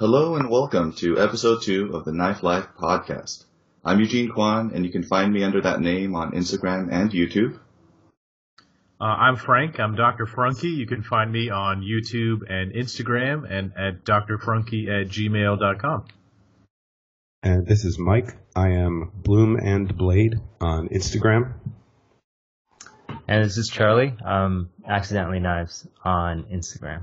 Hello and welcome to episode two of the Knife Life podcast. I'm Eugene Kwan, and you can find me under that name on Instagram and YouTube. Uh, I'm Frank. I'm Dr. Frunky. You can find me on YouTube and Instagram and at drfrunky at gmail.com. And this is Mike. I am Bloom and Blade on Instagram. And this is Charlie. Um, accidentally knives on Instagram.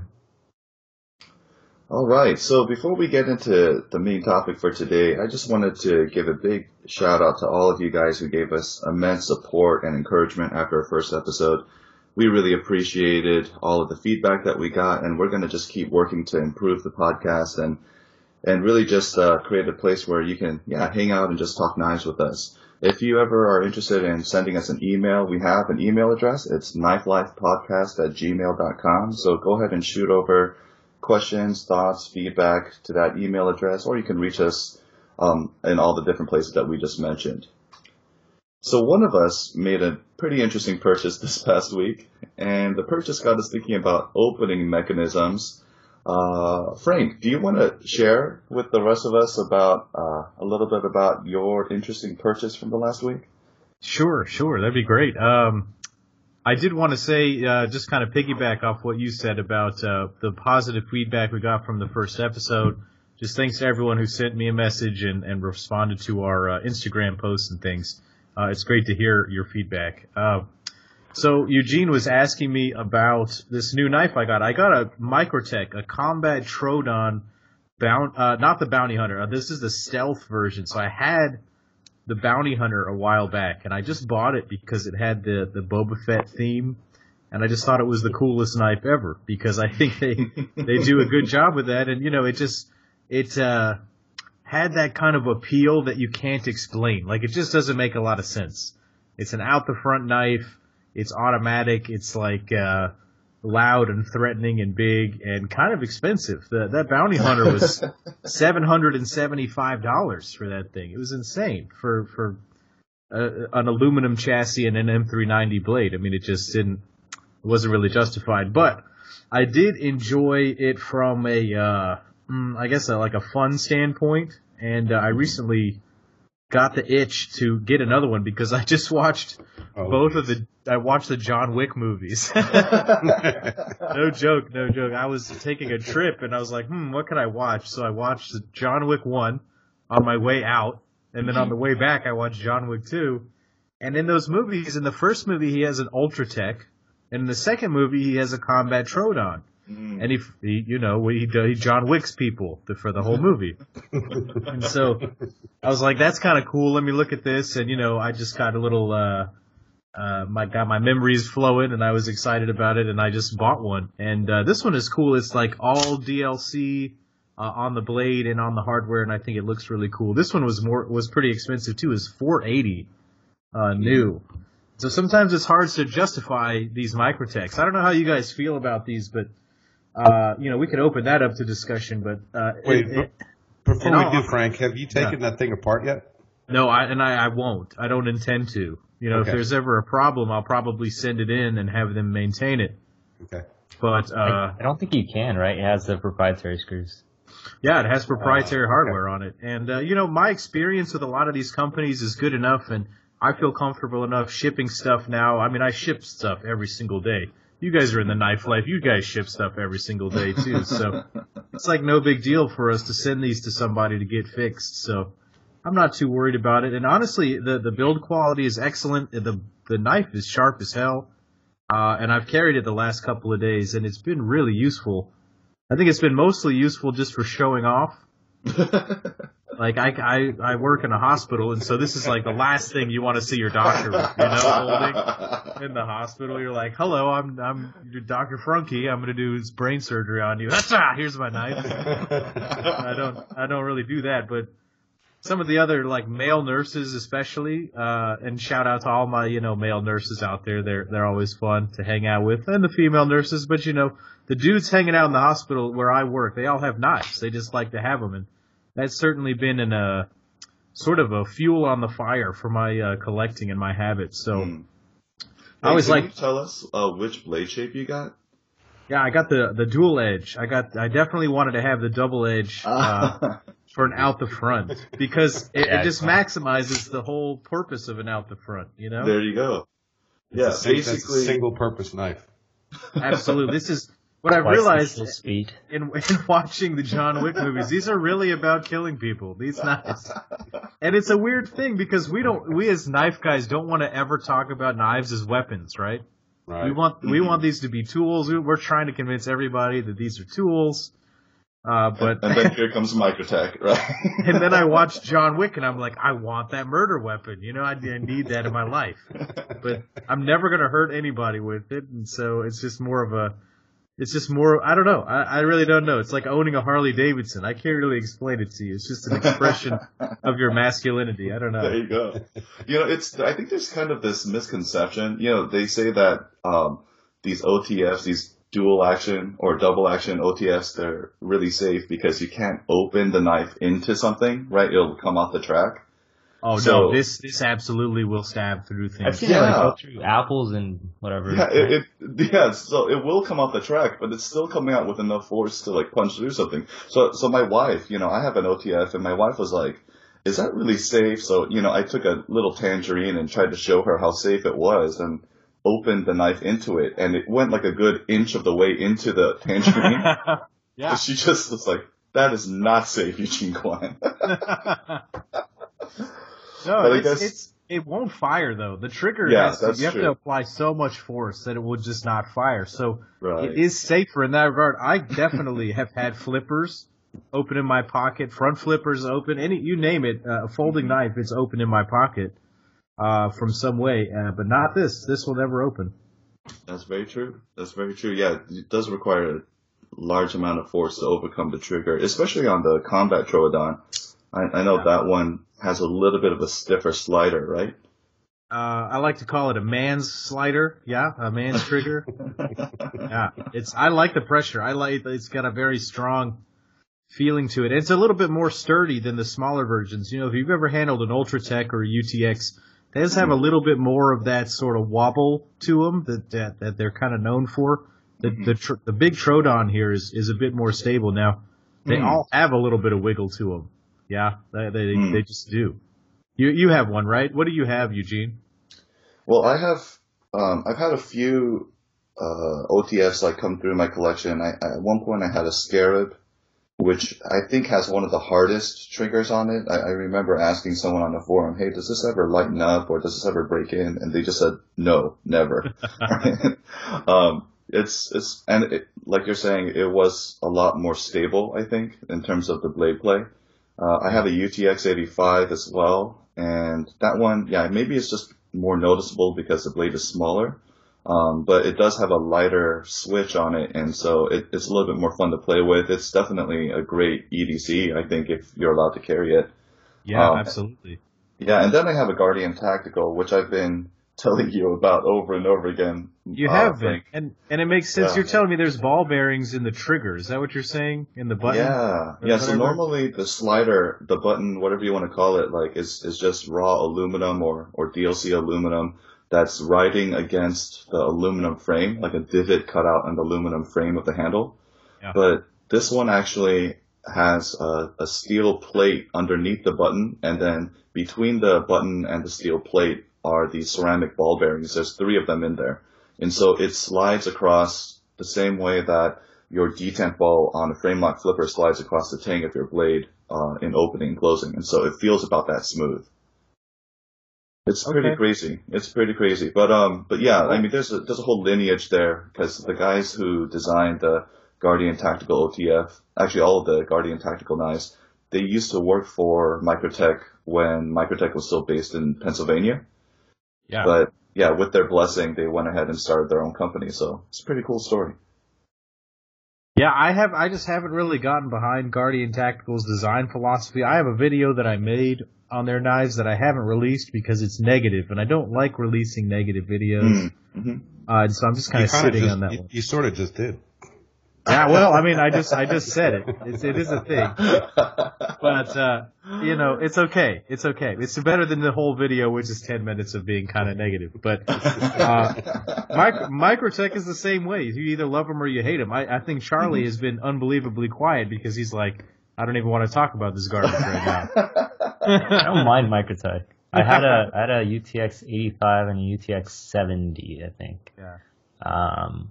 All right. So before we get into the main topic for today, I just wanted to give a big shout out to all of you guys who gave us immense support and encouragement after our first episode. We really appreciated all of the feedback that we got, and we're going to just keep working to improve the podcast and and really just uh, create a place where you can yeah hang out and just talk knives with us. If you ever are interested in sending us an email, we have an email address. It's knifelifepodcast at gmail.com. So go ahead and shoot over questions, thoughts, feedback to that email address, or you can reach us um, in all the different places that we just mentioned. So one of us made a pretty interesting purchase this past week, and the purchase got us thinking about opening mechanisms. Uh, Frank, do you want to share with the rest of us about uh, a little bit about your interesting purchase from the last week? Sure, sure, that'd be great. Um, I did want to say, uh, just kind of piggyback off what you said about uh, the positive feedback we got from the first episode. Just thanks to everyone who sent me a message and, and responded to our uh, Instagram posts and things. Uh, it's great to hear your feedback. Uh, so Eugene was asking me about this new knife I got. I got a Microtech, a Combat Troodon, bound, uh, not the Bounty Hunter. this is the stealth version. So I had the Bounty Hunter a while back, and I just bought it because it had the the Boba Fett theme, and I just thought it was the coolest knife ever because I think they they do a good job with that, and you know it just it uh, had that kind of appeal that you can't explain. Like it just doesn't make a lot of sense. It's an out the front knife. It's automatic. It's like uh, loud and threatening and big and kind of expensive. The, that bounty hunter was seven hundred and seventy-five dollars for that thing. It was insane for for uh, an aluminum chassis and an M390 blade. I mean, it just didn't. It wasn't really justified, but I did enjoy it from a, uh, mm, I guess, a, like a fun standpoint. And uh, I recently got the itch to get another one because I just watched oh, both of the I watched the John Wick movies. no joke, no joke. I was taking a trip and I was like, hmm, what can I watch? So I watched John Wick one on my way out, and then on the way back I watched John Wick two. And in those movies, in the first movie he has an Ultratech, and in the second movie he has a Combat Troodon. Mm. And he, he, you know, he, he John Wick's people for the whole movie. and so I was like, that's kind of cool. Let me look at this. And, you know, I just got a little, uh, uh, my, got my memories flowing and I was excited about it and I just bought one. And, uh, this one is cool. It's like all DLC, uh, on the blade and on the hardware and I think it looks really cool. This one was more, was pretty expensive too. It's 480, uh, new. So sometimes it's hard to justify these microtechs. I don't know how you guys feel about these, but uh, you know, we could open that up to discussion, but uh, wait. It, it, before we do, Frank, have you taken yeah. that thing apart yet? No, I, and I, I won't. I don't intend to. You know, okay. if there's ever a problem, I'll probably send it in and have them maintain it. Okay. But uh, I, I don't think you can, right? It has the proprietary screws. Yeah, it has proprietary uh, hardware on it, and uh, you know, my experience with a lot of these companies is good enough, and I feel comfortable enough shipping stuff now. I mean, I ship stuff every single day you guys are in the knife life. You guys ship stuff every single day too. So it's like no big deal for us to send these to somebody to get fixed. So I'm not too worried about it. And honestly, the, the build quality is excellent. The, the knife is sharp as hell. Uh, and I've carried it the last couple of days and it's been really useful. I think it's been mostly useful just for showing off. Like I, I, I work in a hospital, and so this is like the last thing you want to see your doctor with, you know, holding in the hospital. You're like, "Hello, I'm I'm Dr. Frunky. I'm to do his brain surgery on you. Ah, here's my knife." I don't I don't really do that, but some of the other like male nurses, especially, uh, and shout out to all my you know male nurses out there. They're they're always fun to hang out with, and the female nurses. But you know, the dudes hanging out in the hospital where I work, they all have knives. They just like to have them and that's certainly been in a sort of a fuel on the fire for my uh, collecting and my habits. So mm. I always like. tell us uh, which blade shape you got? Yeah, I got the the dual edge. I got. I definitely wanted to have the double edge uh, for an out the front because it, Yeah, it just maximizes the whole purpose of an out the front. You know, there you go. It's Yeah, a sing- that's a basically. single-purpose knife. absolutely. This is what I Twice realized speed. in, in watching the John Wick movies. These are really about killing people. These knives, and it's a weird thing because we don't. We as knife guys don't want to ever talk about knives as weapons, right? Right. We want we want these to be tools. We- We're trying to convince everybody that these are tools. Uh, but and then here comes Microtech, right? and then I watch John Wick and I'm like, I want that murder weapon. You know, I, I need that in my life. But I'm never gonna hurt anybody with it, and so it's just more of a. It's just more. I don't know. I, I really don't know. It's like owning a Harley Davidson. I can't really explain it to you. It's just an expression of your masculinity. I don't know. There you go. You know, it's. I think there's kind of this misconception. You know, they say that um, these OTFs, these dual action or double action OTFs, they're really safe because you can't open the knife into something, right? It'll come off the track. Oh So- no, this this absolutely will stab through I've things. seen it like Yeah. go through apples and whatever. Yeah, it, it yeah, so it will come off the track, but it's still coming out with enough force to like punch through something. So so my wife, you know, I have an OTF and my wife was like, Is that really safe? So, you know, I took a little tangerine and tried to show her how safe it was and opened the knife into it and it went like a good inch of the way into the tangerine. yeah. She just was like, That is not safe, Eugene Kwan. no, it's, guess- it's it won't fire though. The trigger Yeah, has you have to apply so much force that it will just not fire. So right. it is safer in that regard. I definitely have had flippers open in my pocket, front flippers open, any you name it, uh, a folding Mm-hmm. knife, it's open in my pocket uh, from some way, uh, but not this. This will never open. That's very true. That's very true. Yeah, it does require a large amount of force to overcome the trigger, especially on the combat Troodon. I, I know Yeah. that one has a little bit of a stiffer slider, right? Uh, I like to call it a man's slider. Yeah, a man's trigger. yeah, it's. I like the pressure. I like. It's got a very strong feeling to it. It's a little bit more sturdy than the smaller versions. You know, if you've ever handled an Ultratech or a UTX, they just have a little bit more of that sort of wobble to them that that, that they're kind of known for. The the tr- the big Troodon here is is a bit more stable now. They Hmm. all have a little bit of wiggle to them. Yeah, they they, Hmm. they just do. You you have one, right? What do you have, Eugene? Well, I have, um, I've had a few uh, OTFs like come through my collection. I, at one point, I had a Scarab, which I think has one of the hardest triggers on it. I, I remember asking someone on the forum, "Hey, does this ever lighten up, or does this ever break in?" And they just said, "No, never." um, it's it's and it, like you're saying, it was a lot more stable. I think in terms of the blade play. Uh, I have a UTX 85 as well, and that one, yeah, maybe it's just more noticeable because the blade is smaller. Um, but it does have a lighter switch on it, and so it, it's a little bit more fun to play with. It's definitely a great EDC, I think, if you're allowed to carry it. Yeah, Um, absolutely. Yeah, and then I have a Guardian Tactical, which I've been telling you about over and over again. You uh, have been, and and it makes sense. Yeah. You're telling me there's ball bearings in the trigger. Is that what you're saying in the button? Yeah, yeah. So normally the slider, the button, whatever you want to call it, like is is just raw aluminum or or DLC aluminum that's riding against the aluminum frame, like a divot cut out in the aluminum frame of the handle. Yeah. But this one actually has a, a steel plate underneath the button, and then between the button and the steel plate are these ceramic ball bearings. There's three of them in there, and so it slides across the same way that your detent ball on a frame lock flipper slides across the tang of your blade uh, in opening and closing, and so it feels about that smooth. It's pretty Okay. crazy. It's pretty crazy, but um, but yeah, I mean, there's a there's a whole lineage there because the guys who designed the Guardian Tactical OTF, actually all of the Guardian Tactical knives, they used to work for Microtech when Microtech was still based in Pennsylvania. Yeah. But yeah, with their blessing, they went ahead and started their own company. So it's a pretty cool story. Yeah, I have. I just haven't really gotten behind Guardian Tactical's design philosophy. I have a video that I made on their knives that I haven't released because it's negative, and I don't like releasing negative videos. Mm-hmm. Uh, and so I'm just kind of You kinda sitting just- on that you, one. You sort of just did. Yeah, well, I mean, I just I just said it. It's, it is a thing. But uh, you know, it's okay. It's okay. It's better than the whole video, which is 10 minutes of being kind of negative. But, uh, Mic- Microtech is the same way. You either love him or you hate him. I, I think Charlie has been unbelievably quiet because he's like, I don't even want to talk about this garbage right now. I don't mind Microtech. I had a I had a UTX 85 and a UTX 70, I think. Yeah. Um,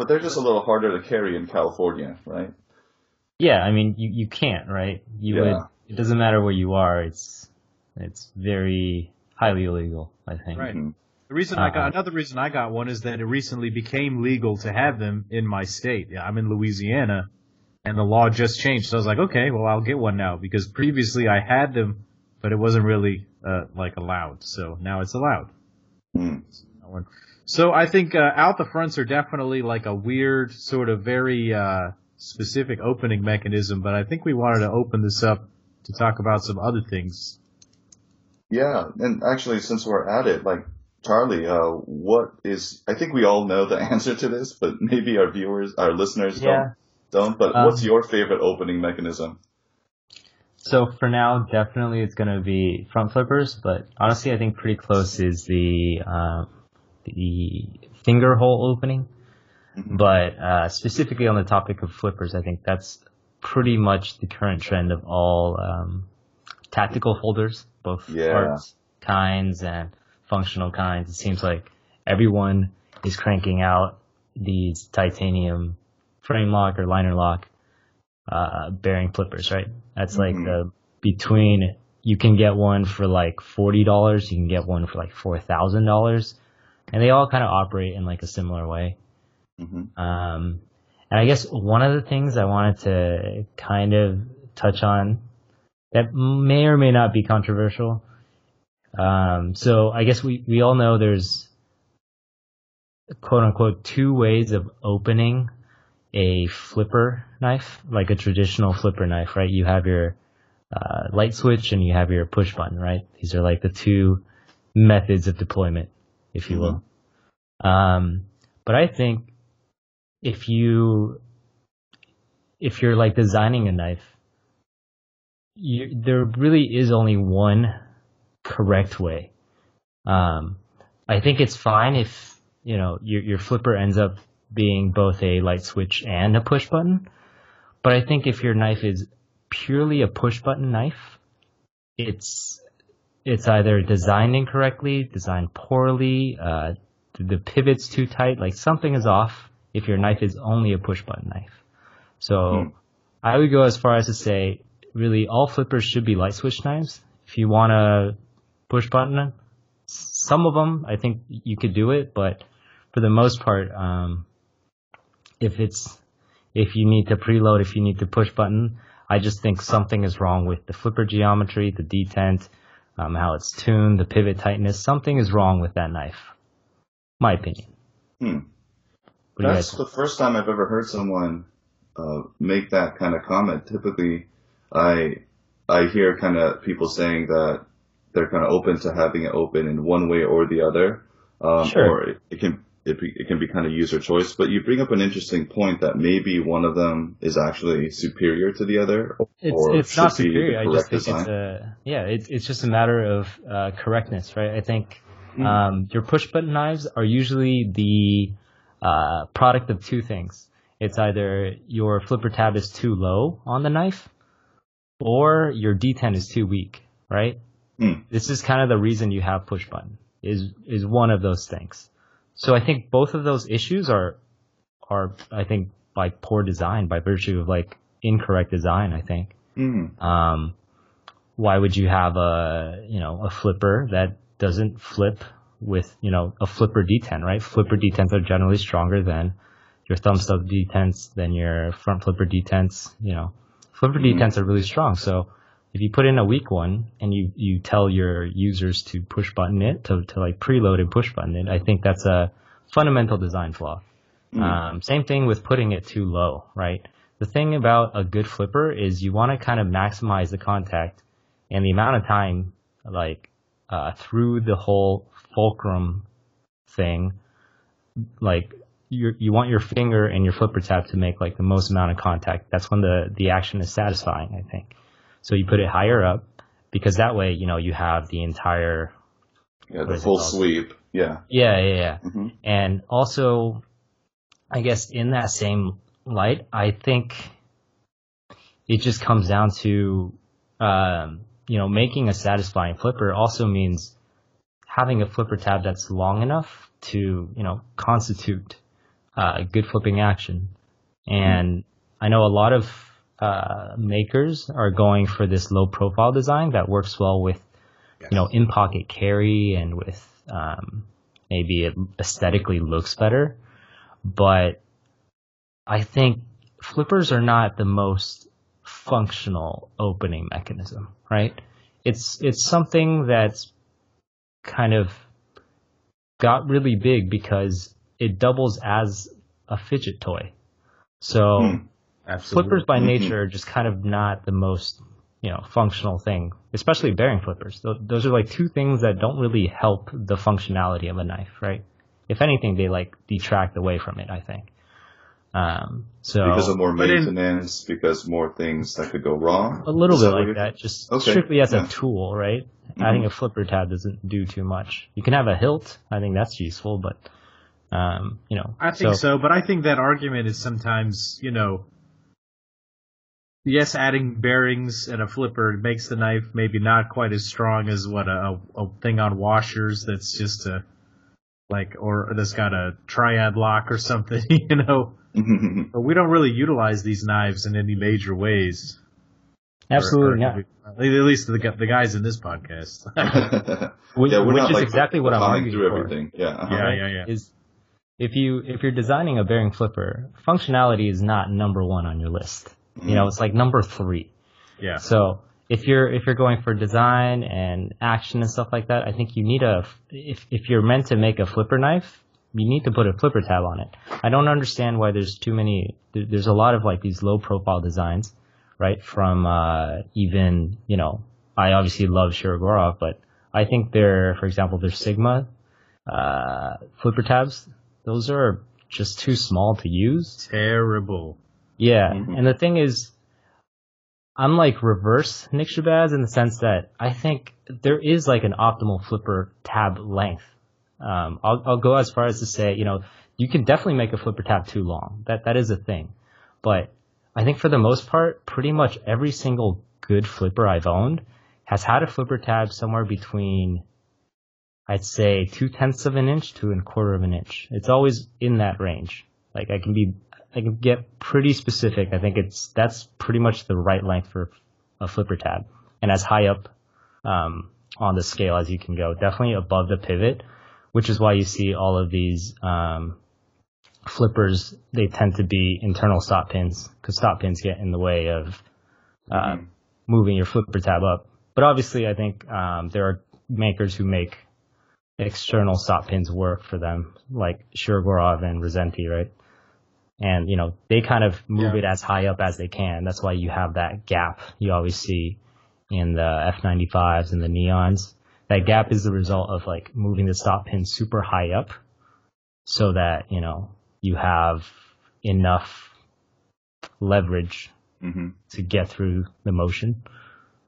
but they're just a little harder to carry in California, right? yeah, I mean, you, you can't, right? You Yeah. would. It doesn't matter where you are. It's it's very highly illegal. I think. Right. Mhm. The reason I got Uh-huh. another reason I got one is that it recently became legal to have them in my state. Yeah, I'm in Louisiana, and the law just changed. So I was like, okay, well I'll get one now because previously I had them, but it wasn't really uh, like allowed. So now it's allowed. Mm. That one. So I think uh, out the fronts are definitely like a weird sort of very uh, specific opening mechanism, but I think we wanted to open this up to talk about some other things. Yeah, and actually, since we're at it, like Charlie, uh, what is? I think we all know the answer to this, but maybe our viewers, our listeners Yeah. don't. Don't. But Um, what's your favorite opening mechanism? So for now, definitely it's going to be front flippers, but honestly, I think pretty close is the um, the finger hole opening. Mhm. But uh, specifically on the topic of flippers, I think that's pretty much the current trend of all um, tactical holders, both Yeah. parts kinds and functional kinds. It seems like everyone is cranking out these titanium frame lock or liner lock uh, bearing flippers, right? That's like Mhm. the between you can get one for like forty dollars, you can get one for like four thousand dollars, and they all kind of operate in like a similar way. hmm Um, and I guess one of the things I wanted to kind of touch on that may or may not be controversial. Um, so I guess we, we all know there's quote unquote two ways of opening a flipper knife, like a traditional flipper knife, right? You have your uh, light switch and you have your push button, right? These are like the two methods of deployment, if you will. Um, but I think if you if you're like designing a knife, you, there really is only one correct way. Um, I think it's fine if you know your your flipper ends up being both a light switch and a push button. But I think if your knife is purely a push button knife, it's it's either designed incorrectly, designed poorly, uh, the pivot's too tight, like something is off if your knife is only a push button knife. So Hmm. I would go as far as to say, really, all flippers should be light switch knives. If you want to push button, some of them, I think you could do it, but for the most part, um, if it's if you need to preload, if you need to push button, I just think something is wrong with the flipper geometry, the detent, um, how it's tuned, the pivot tightness. Something is wrong with that knife. My opinion. Hmm. What do you That's the first time I've ever heard someone uh, make that kind of comment. Typically, I I hear kind of people saying that they're kind of open to having it open in one way or the other, um, Sure. or it, it can it, be, it can be kind of user choice. But you bring up an interesting point that maybe one of them is actually superior to the other, It's or it's not superior. I just think it's a yeah. It's it's just a matter of uh, correctness, right? I think Hmm. um, your push button knives are usually the uh, product of two things. It's either your flipper tab is too low on the knife, or your detent is too weak, right? Hmm. This is kind of the reason you have push button is is one of those things. So I think both of those issues are are I think by poor design, by virtue of like incorrect design. I think. Mm. Um, why would you have a you know a flipper that doesn't flip with you know a flipper detent, right? Flipper detents are generally stronger than your thumb stud detents, than your front flipper detents. You know, flipper Mhm. detents are really strong. So if you put in a weak one and you you tell your users to push button it to to like preload and push button it, I think that's a fundamental design flaw. Mm. Um, same thing with putting it too low, right? The thing about a good flipper is you want to kind of maximize the contact and the amount of time, like, uh, through the whole fulcrum thing, like, you you want your finger and your flipper tab to make like the most amount of contact. That's when the, the action is satisfying, I think. So you put it higher up because that way, you know, you have the entire Yeah, the full sweep. Yeah. yeah, yeah, yeah. hmm And also, I guess in that same light, I think it just comes down to, um, you know, making a satisfying flipper also means having a flipper tab that's long enough to, you know, constitute uh, good flipping action. And I know a lot of uh, makers are going for this low profile design that works well with, you know, in pocket carry and with um, maybe it aesthetically looks better. But I think flippers are not the most functional opening mechanism, right? It's it's something that's kind of got really big because it doubles as a fidget toy. So Hmm. Absolutely. flippers by Mhm. nature are just kind of not the most you know functional thing, especially bearing flippers. Those are like two things that don't really help the functionality of a knife, right? If anything, they like detract away from it. I think. Um, so Because of more But in- maintenance, because more things that could go wrong. a little bit like you're- that, just Okay, strictly as yeah. a tool, right? Mhm. Adding a flipper tab doesn't do too much. You can have a hilt. I think that's useful, but um, you know, I think so. but I think that argument is sometimes, you know, yes, adding bearings and a flipper makes the knife maybe not quite as strong as what a, a, a thing on washers that's just a like or that's got a triad lock or something, you know. But we don't really utilize these knives in any major ways. Absolutely Or- or- not. At least the the guys in this podcast. Which, yeah, we're which not is like exactly what I'm thumbing arguing through for. everything. Yeah. uh-huh. yeah, yeah, yeah. is if you if you're designing a bearing flipper, functionality is not number one on your list. You know, it's like number three. Yeah. So if you're if you're going for design and action and stuff like that, I think you need a if if you're meant to make a flipper knife, you need to put a flipper tab on it. I don't understand why there's too many. There's a lot of like these low profile designs, right? From uh, even you know, I obviously love Shirogorov, but I think they're, for example, their Sigma uh, flipper tabs. Those are just too small to use. Terrible. Yeah, Mhm. and the thing is, I'm like reverse Nick Shabazz in the sense that I think there is like an optimal flipper tab length. Um, I'll, I'll go as far as to say, you know, you can definitely make a flipper tab too long. That that is a thing, but I think for the most part, pretty much every single good flipper I've owned has had a flipper tab somewhere between, I'd say two tenths of an inch to a quarter of an inch. It's always in that range. Like I can be I can get pretty specific. I think it's that's pretty much the right length for a flipper tab, and as high up um, on the scale as you can go. Definitely above the pivot, which is why you see all of these um, flippers. They tend to be internal stop pins because stop pins get in the way of uh, Mhm. moving your flipper tab up. But obviously, I think um, there are makers who make external stop pins work for them, like Shirogorov and Rassenti, right? And you know they kind of move Yeah. it as high up as they can. That's why you have that gap you always see in the F95s and the Neons. That gap is the result of like moving the stop pin super high up, so that you know you have enough leverage Mhm. to get through the motion.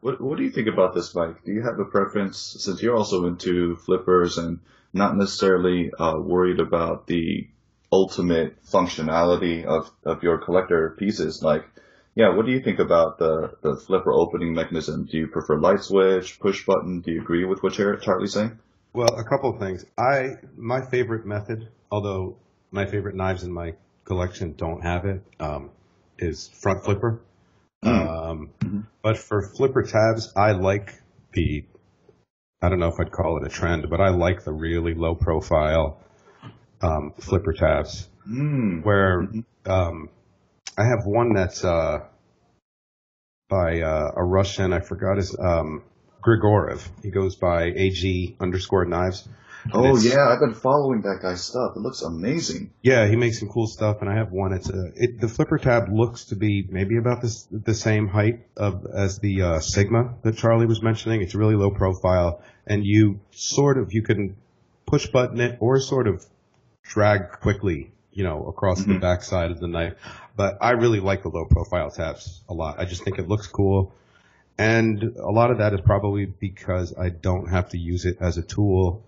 What What do you think about this, bike? Do you have a preference since you're also into flippers and not necessarily uh, worried about the ultimate functionality of, of your collector pieces? Like, yeah, what do you think about the, the flipper opening mechanism? Do you prefer light switch, push button? Do you agree with what Char- Charlie's saying? Well, a couple of things. I my favorite method, although my favorite knives in my collection don't have it, um, is front flipper. Um, Mhm. But for flipper tabs, I like the. I don't know if I'd call it a trend, but I like the really low profile um, flipper tabs Mm. where Mhm. um, I have one that's uh, by uh, a Russian. I forgot his um, Grigorov. He goes by ag underscore knives. Oh yeah, I've been following that guy's stuff. It looks amazing. Yeah, he makes some cool stuff, and I have one. It's a it, the flipper tab looks to be maybe about this the same height of as the uh, Sigma that Charlie was mentioning. It's really low profile, and you sort of you can push button it or sort of drag quickly, you know, across the Mhm. back side of the knife. But I really like the low profile tabs a lot. I just think it looks cool, and a lot of that is probably because I don't have to use it as a tool,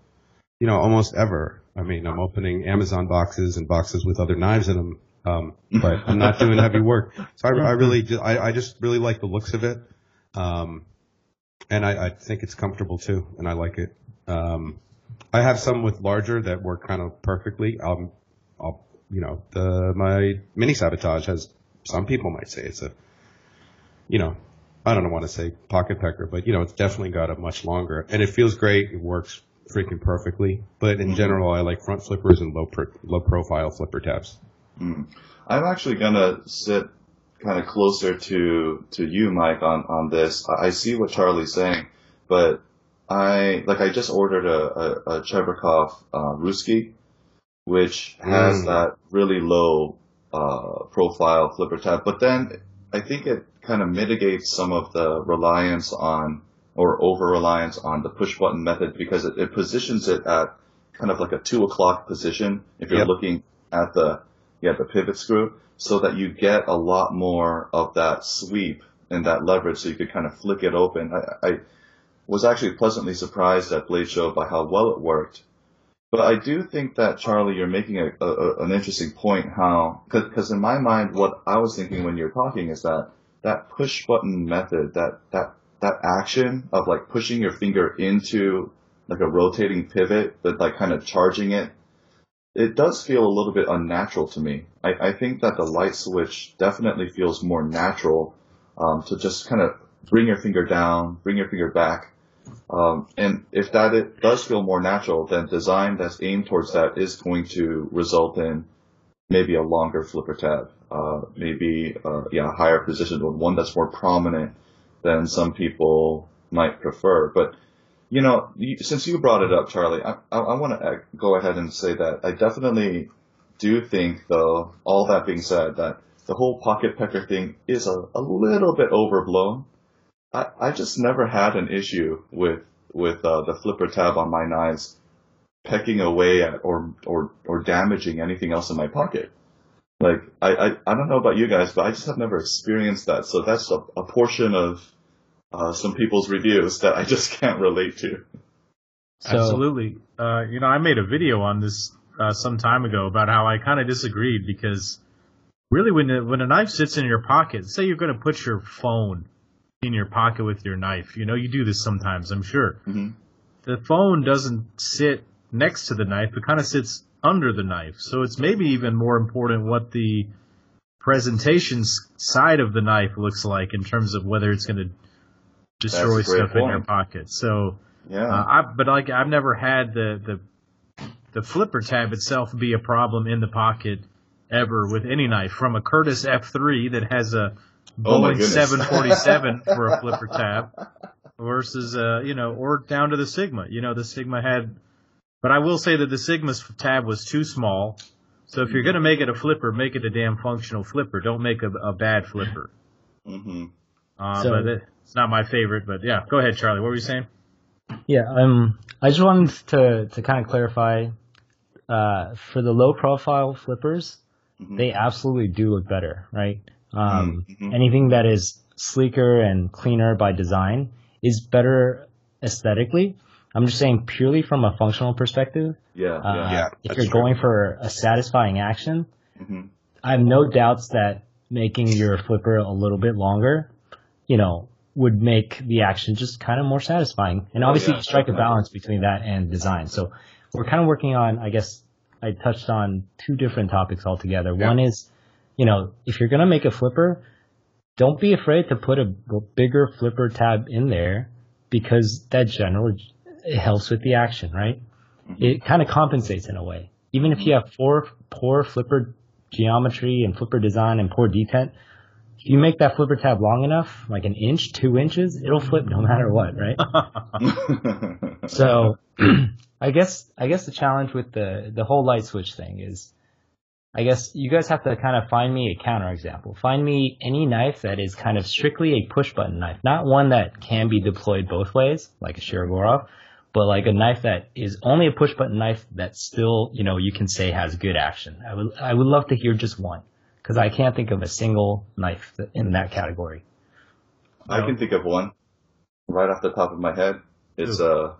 you know, almost ever. I mean, I'm opening Amazon boxes and boxes with other knives in them, um, but I'm not doing heavy work. So I, I really, just, I, I just really like the looks of it, um, and I, I think it's comfortable too, and I like it. Um, I have some with larger that work kind of perfectly. Um, I'll, you know, the my mini sabotage has some people might say it's a, you know, I don't want to say pocket pecker, but you know, it's definitely got a much longer, and it feels great. It works freaking perfectly. But in general, I like front flippers and low pro, low profile flipper tabs. Mm. I'm actually gonna sit kind of closer to to you, Mike, on on this. I see what Charlie's saying, but I like I just ordered a a, a Cheburkov uh, Ruski, which has Mm. that really low uh, profile flipper tab, but then I think it kind of mitigates some of the reliance on or over reliance on the push button method because it, it positions it at kind of like a two o'clock position if you're Yep. looking at the yeah the pivot screw so that you get a lot more of that sweep and that leverage so you could kind of flick it open. I, I was actually pleasantly surprised at Blade Show by how well it worked. But I do think that Charlie, you're making a, a, an interesting point. How because in my mind, what I was thinking when you're talking is that that push button method, that that that action of like pushing your finger into like a rotating pivot, but like kind of charging it, it does feel a little bit unnatural to me. I, I think that the light switch definitely feels more natural um, to just kind of bring your finger down, bring your finger back. Um, and if that it does feel more natural, then design that's aimed towards that is going to result in maybe a longer flipper tab, uh, maybe uh, yeah, a higher positioned one, one that's more prominent than some people might prefer. But you know, since you brought it up, Charlie, I, I, I want to go ahead and say that I definitely do think, though, all that being said, that the whole pocket pecker thing is a, a little bit overblown. I, I just never had an issue with with uh, the flipper tab on my knives pecking away at or or or damaging anything else in my pocket. Like I, I, I don't know about you guys, but I just have never experienced that. So that's a, a portion of uh, some people's reviews that I just can't relate to. So, Absolutely. Uh, you know, I made a video on this uh, some time ago about how I kind of disagreed because really, when a, when a knife sits in your pocket, say you're going to put your phone in your pocket with your knife. You know, you do this sometimes, I'm sure. hmm The phone doesn't sit next to the knife; it kind of sits under the knife. So it's maybe even more important what the presentation side of the knife looks like in terms of whether it's going to destroy That's a great stuff in your pocket. So. Yeah. Uh, I, but like I've never had the, the the flipper tab itself be a problem in the pocket ever with any knife. From a Curtiss F3 that has a Boeing goodness. 747 for a flipper tab versus uh you know or down to the Sigma. You know the Sigma had, but I will say that the Sigma's tab was too small. So if you're gonna make it a flipper, make it a damn functional flipper. Don't make a, a bad flipper. hmm Uh, So- but it, it's not my favorite. But yeah, go ahead, Charlie. What were you saying? Yeah, um, I just wanted to to kind of clarify, uh, for the low profile flippers, Mhm. they absolutely do look better, right? Um, Mhm. anything that is sleeker and cleaner by design is better aesthetically. I'm just saying purely from a functional perspective. Yeah. Uh, Yeah. Yeah, if you're true. going for a satisfying action, hmm I have no doubts that making your flipper a little bit longer, you know, would make the action just kind of more satisfying. And Oh, obviously yeah, you strike a balance between that and design. So we're kind of working on, I guess I touched on two different topics altogether. Yeah. One is, you know, if you're going to make a flipper, don't be afraid to put a bigger flipper tab in there because that generally it helps with the action, right? Mhm. It kind of compensates in a way. Even if you have poor, poor flipper geometry and flipper design and poor detent, if you make that flipper tab long enough, like an inch, two inches, it'll flip no matter what, right? So I guess I guess the challenge with the the whole light switch thing is I guess you guys have to kind of find me a counterexample. Find me any knife that is kind of strictly a push button knife, not one that can be deployed both ways, like a Shirogorov, but like a knife that is only a push button knife that still, you know, you can say has good action. I would I would love to hear just one because I can't think of a single knife in that category. I can think of one. right off the top of my head. It's a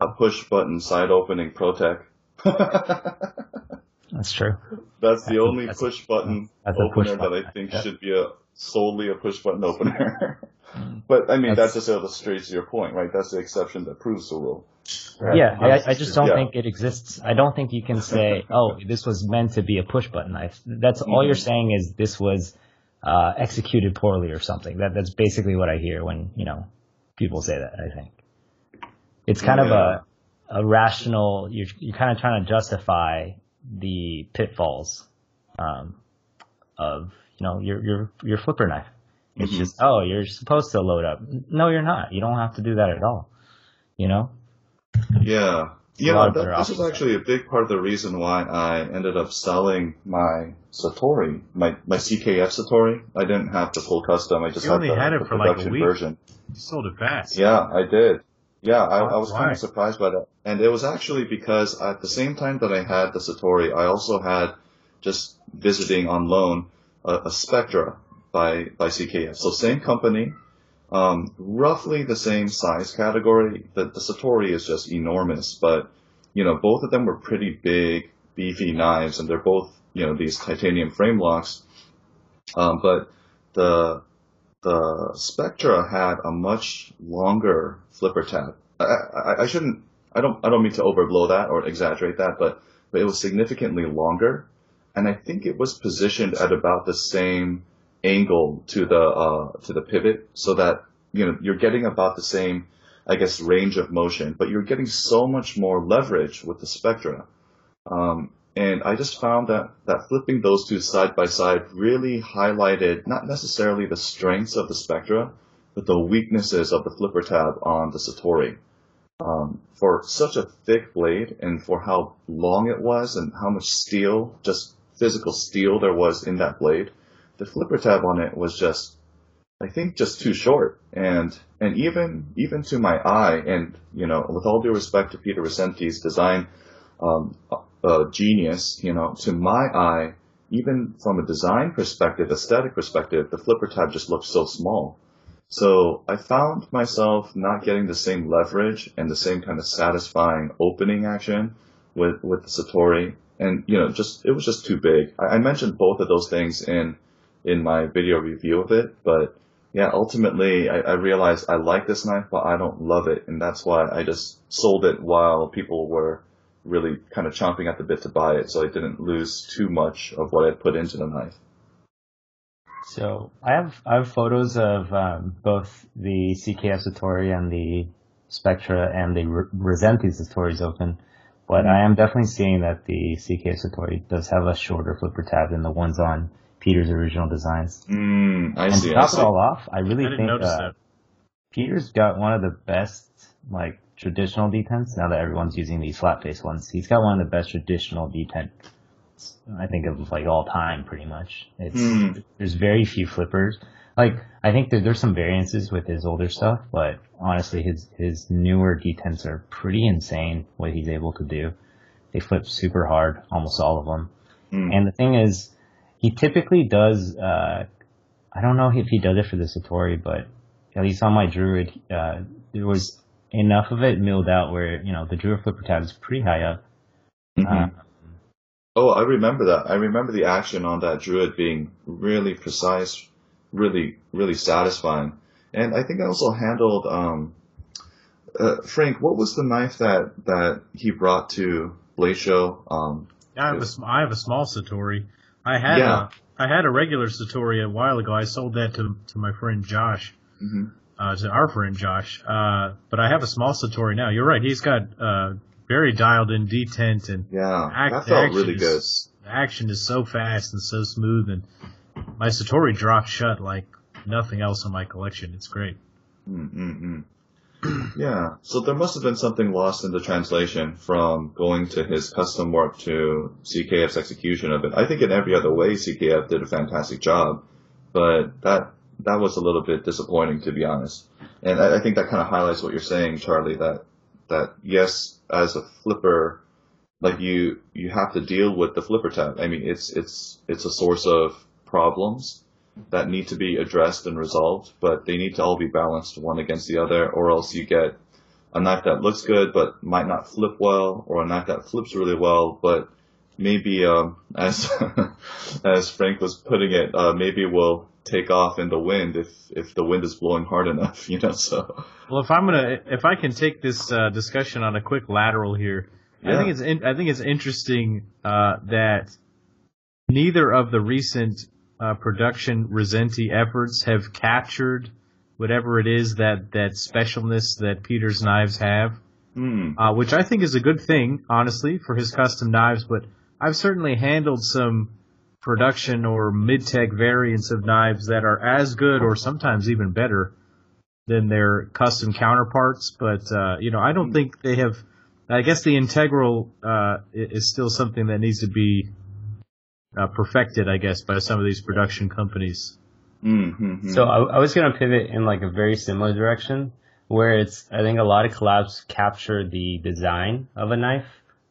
a push button side opening Protec. That's true. That's the only that's a- push button that's a push opener that I think yeah. should be a solely a push button opener. but I mean, that just illustrates your point, right? That's the exception that proves the rule. Right? Yeah, I, I just don't Yeah. think it exists. I don't think you can say, "Oh, this was meant to be a push button knife." That's all Mhm. you're saying is this was uh, executed poorly or something. That that's basically what I hear when you know people say that. I think it's kind Yeah. of a a rational. You're you're kind of trying to justify the pitfalls um, of you know your your your flipper knife. It's Mhm. just oh, you're supposed to load up. No, you're not. You don't have to do that at all. You know. Yeah. A Yeah, that, this is actually a big part of the reason why I ended up selling my Satori, my, my CKF Satori. I didn't have the full custom, I just You had only the, had it the for like a production week. version. You sold it fast. Yeah, I did. Yeah, I, I was kind of surprised by that. And it was actually because at the same time that I had the Satori, I also had just visiting on loan a, a Spectra by, by CKF. So same company, um, roughly the same size category. The, the Satori is just enormous, but you know, both of them were pretty big, beefy knives, and they're both, you know, these titanium frame locks. Um, but the the Spectra had a much longer flipper tab. I, I, I shouldn't, I don't, I don't mean to overblow that or exaggerate that, but, but it was significantly longer, and I think it was positioned at about the same angle to the uh, to the pivot, so that you know you're getting about the same, I guess, range of motion, but you're getting so much more leverage with the Spectra. Um, and I just found that, that flipping those two side by side really highlighted not necessarily the strengths of the Spectra, but the weaknesses of the flipper tab on the Satori. Um, for such a thick blade and for how long it was and how much steel, just physical steel there was in that blade, the flipper tab on it was just, I think, just too short. And and even even to my eye, and you know, with all due respect to Peter Rassenti's design um, uh, genius, you know, to my eye, even from a design perspective, aesthetic perspective, the flipper tab just looks so small. So I found myself not getting the same leverage and the same kind of satisfying opening action with with the Satori, and you know, just it was just too big. I, I mentioned both of those things in in my video review of it, but yeah, ultimately I, I realized I like this knife, but I don't love it, and that's why I just sold it while people were really kind of chomping at the bit to buy it, so I didn't lose too much of what I put into the knife. So I have I have photos of um, both the CKF Satori and the Spectra and the R- Rassenti Satori's open, but I am definitely seeing that the CKF Satori does have a shorter flipper tab than the ones on Peter's original designs. Mm, I and see. to top it all off, I I really didn't think uh. Peter's got one of the best like traditional detents. Now that everyone's using these flat face ones, he's got one of the best traditional detents. I think of like all time, pretty much. It's Hmm. there's very few flippers. Like I think that there's some variances with his older stuff, but honestly, his his newer detents are pretty insane. What he's able to do, they flip super hard, almost all of them. Mm. And the thing is, he typically does. Uh, I don't know if he does it for the Satori, but at least on my Druid, uh, there was enough of it milled out where you know the Druid flipper tab is pretty high up. Mhm. Uh, Oh, I remember that. I remember the action on that druid being really precise, really, really satisfying. And I think I also handled, um, uh, Frank, what was the knife that, that he brought to Blade Show? Um, I have a sm- I have a small Satori. I had Yeah. a I had a regular Satori a while ago. I sold that to to my friend Josh, mhm. Uh, to our friend Josh. Uh, but I have a small Satori now. You're right. He's got uh, very dialed in detent and Yeah, Act- that felt action really good. is- action is so fast and so smooth, and my Satori dropped shut like nothing else in my collection. It's great. Mm-mm-mm. yeah, so there must have been something lost in the translation from going to his custom work to CKF's execution of it. I think in every other way, CKF did a fantastic job, but that that was a little bit disappointing to be honest. And I, I think that kind of highlights what you're saying, Charlie. That that yes, as a flipper, like you you have to deal with the flipper tab. I mean, it's it's it's a source of problems that need to be addressed and resolved, but they need to all be balanced one against the other, or else you get a knife that looks good but might not flip well, or a knife that flips really well but maybe um, as as Frank was putting it, uh, maybe will take off in the wind if if the wind is blowing hard enough, you know. So well, if I'm gonna if I can take this uh, discussion on a quick lateral here, yeah. I think it's in, I think it's interesting uh, that neither of the recent uh, production Rassenti efforts have captured whatever it is that that specialness that Peter's knives have. Mm. Uh, which I think is a good thing, honestly, for his custom knives. But I've certainly handled some production or mid-tech variants of knives that are as good or sometimes even better than their custom counterparts. But uh, you know, I don't think they have. I guess the integral uh, is still something that needs to be uh, perfected, I guess, by some of these production companies. Mm-hmm. So I, I was going to pivot in like a very similar direction, where it's I think a lot of collabs capture the design of a knife,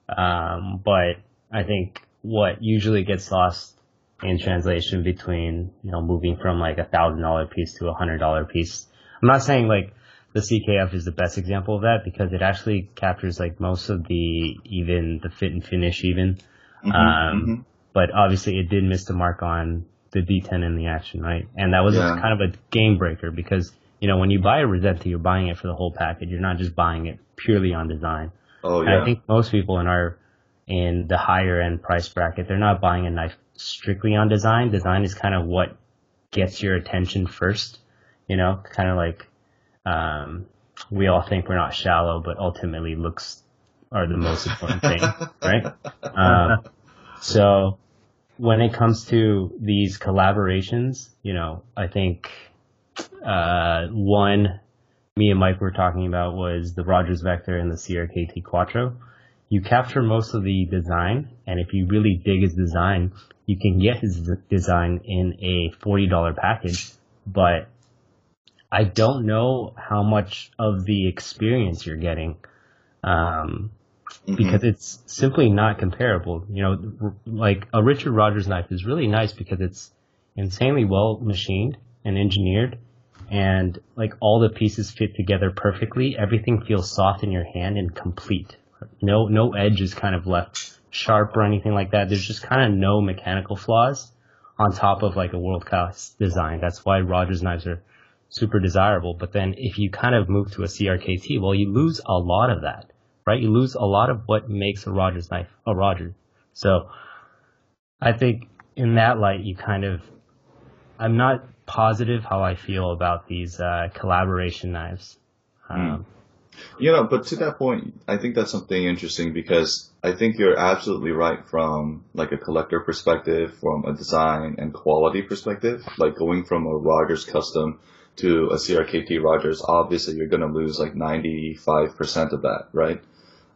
um, but I think what usually gets lost in translation between, you know, moving from like a thousand dollar piece to a hundred dollar piece. I'm not saying like the CKF is the best example of that because it actually captures like most of the even the fit and finish even. Mm-hmm, um, mm-hmm. but obviously it did miss the mark on the detent in the action, right? And that was yeah. kind of a game breaker because, you know, when you buy a Rassenti, you're buying it for the whole package. You're not just buying it purely on design. Oh, yeah. And I think most people in our, in the higher end price bracket, they're not buying a knife strictly on design. Design is kind of what gets your attention first, you know, kind of like, um, we all think we're not shallow, but ultimately looks are the most important thing, right? Um, so when it comes to these collaborations, you know, I think, uh, one me and Mike were talking about was the Rogers Vector and the CRKT Quattro. You capture most of the design, and if you really dig his design, you can get his design in a $40 package, but I don't know how much of the experience you're getting, um, mm-hmm. because it's simply not comparable. You know, like a Richard Rogers knife is really nice because it's insanely well machined and engineered, and like all the pieces fit together perfectly. Everything feels soft in your hand and complete. No, no edge is kind of left sharp or anything like that. There's just kind of no mechanical flaws on top of like a world class design. That's why Rogers knives are super desirable. But then if you kind of move to a CRKT, well, you lose a lot of that, right? You lose a lot of what makes a Rogers knife a Roger. So I think in that light, you kind of, I'm not positive how I feel about these uh, collaboration knives. Hmm. Um, you know, but to that point, I think that's something interesting because I think you're absolutely right from like a collector perspective, from a design and quality perspective. Like going from a Rogers custom to a CRKT Rogers, obviously you're going to lose like 95% of that, right?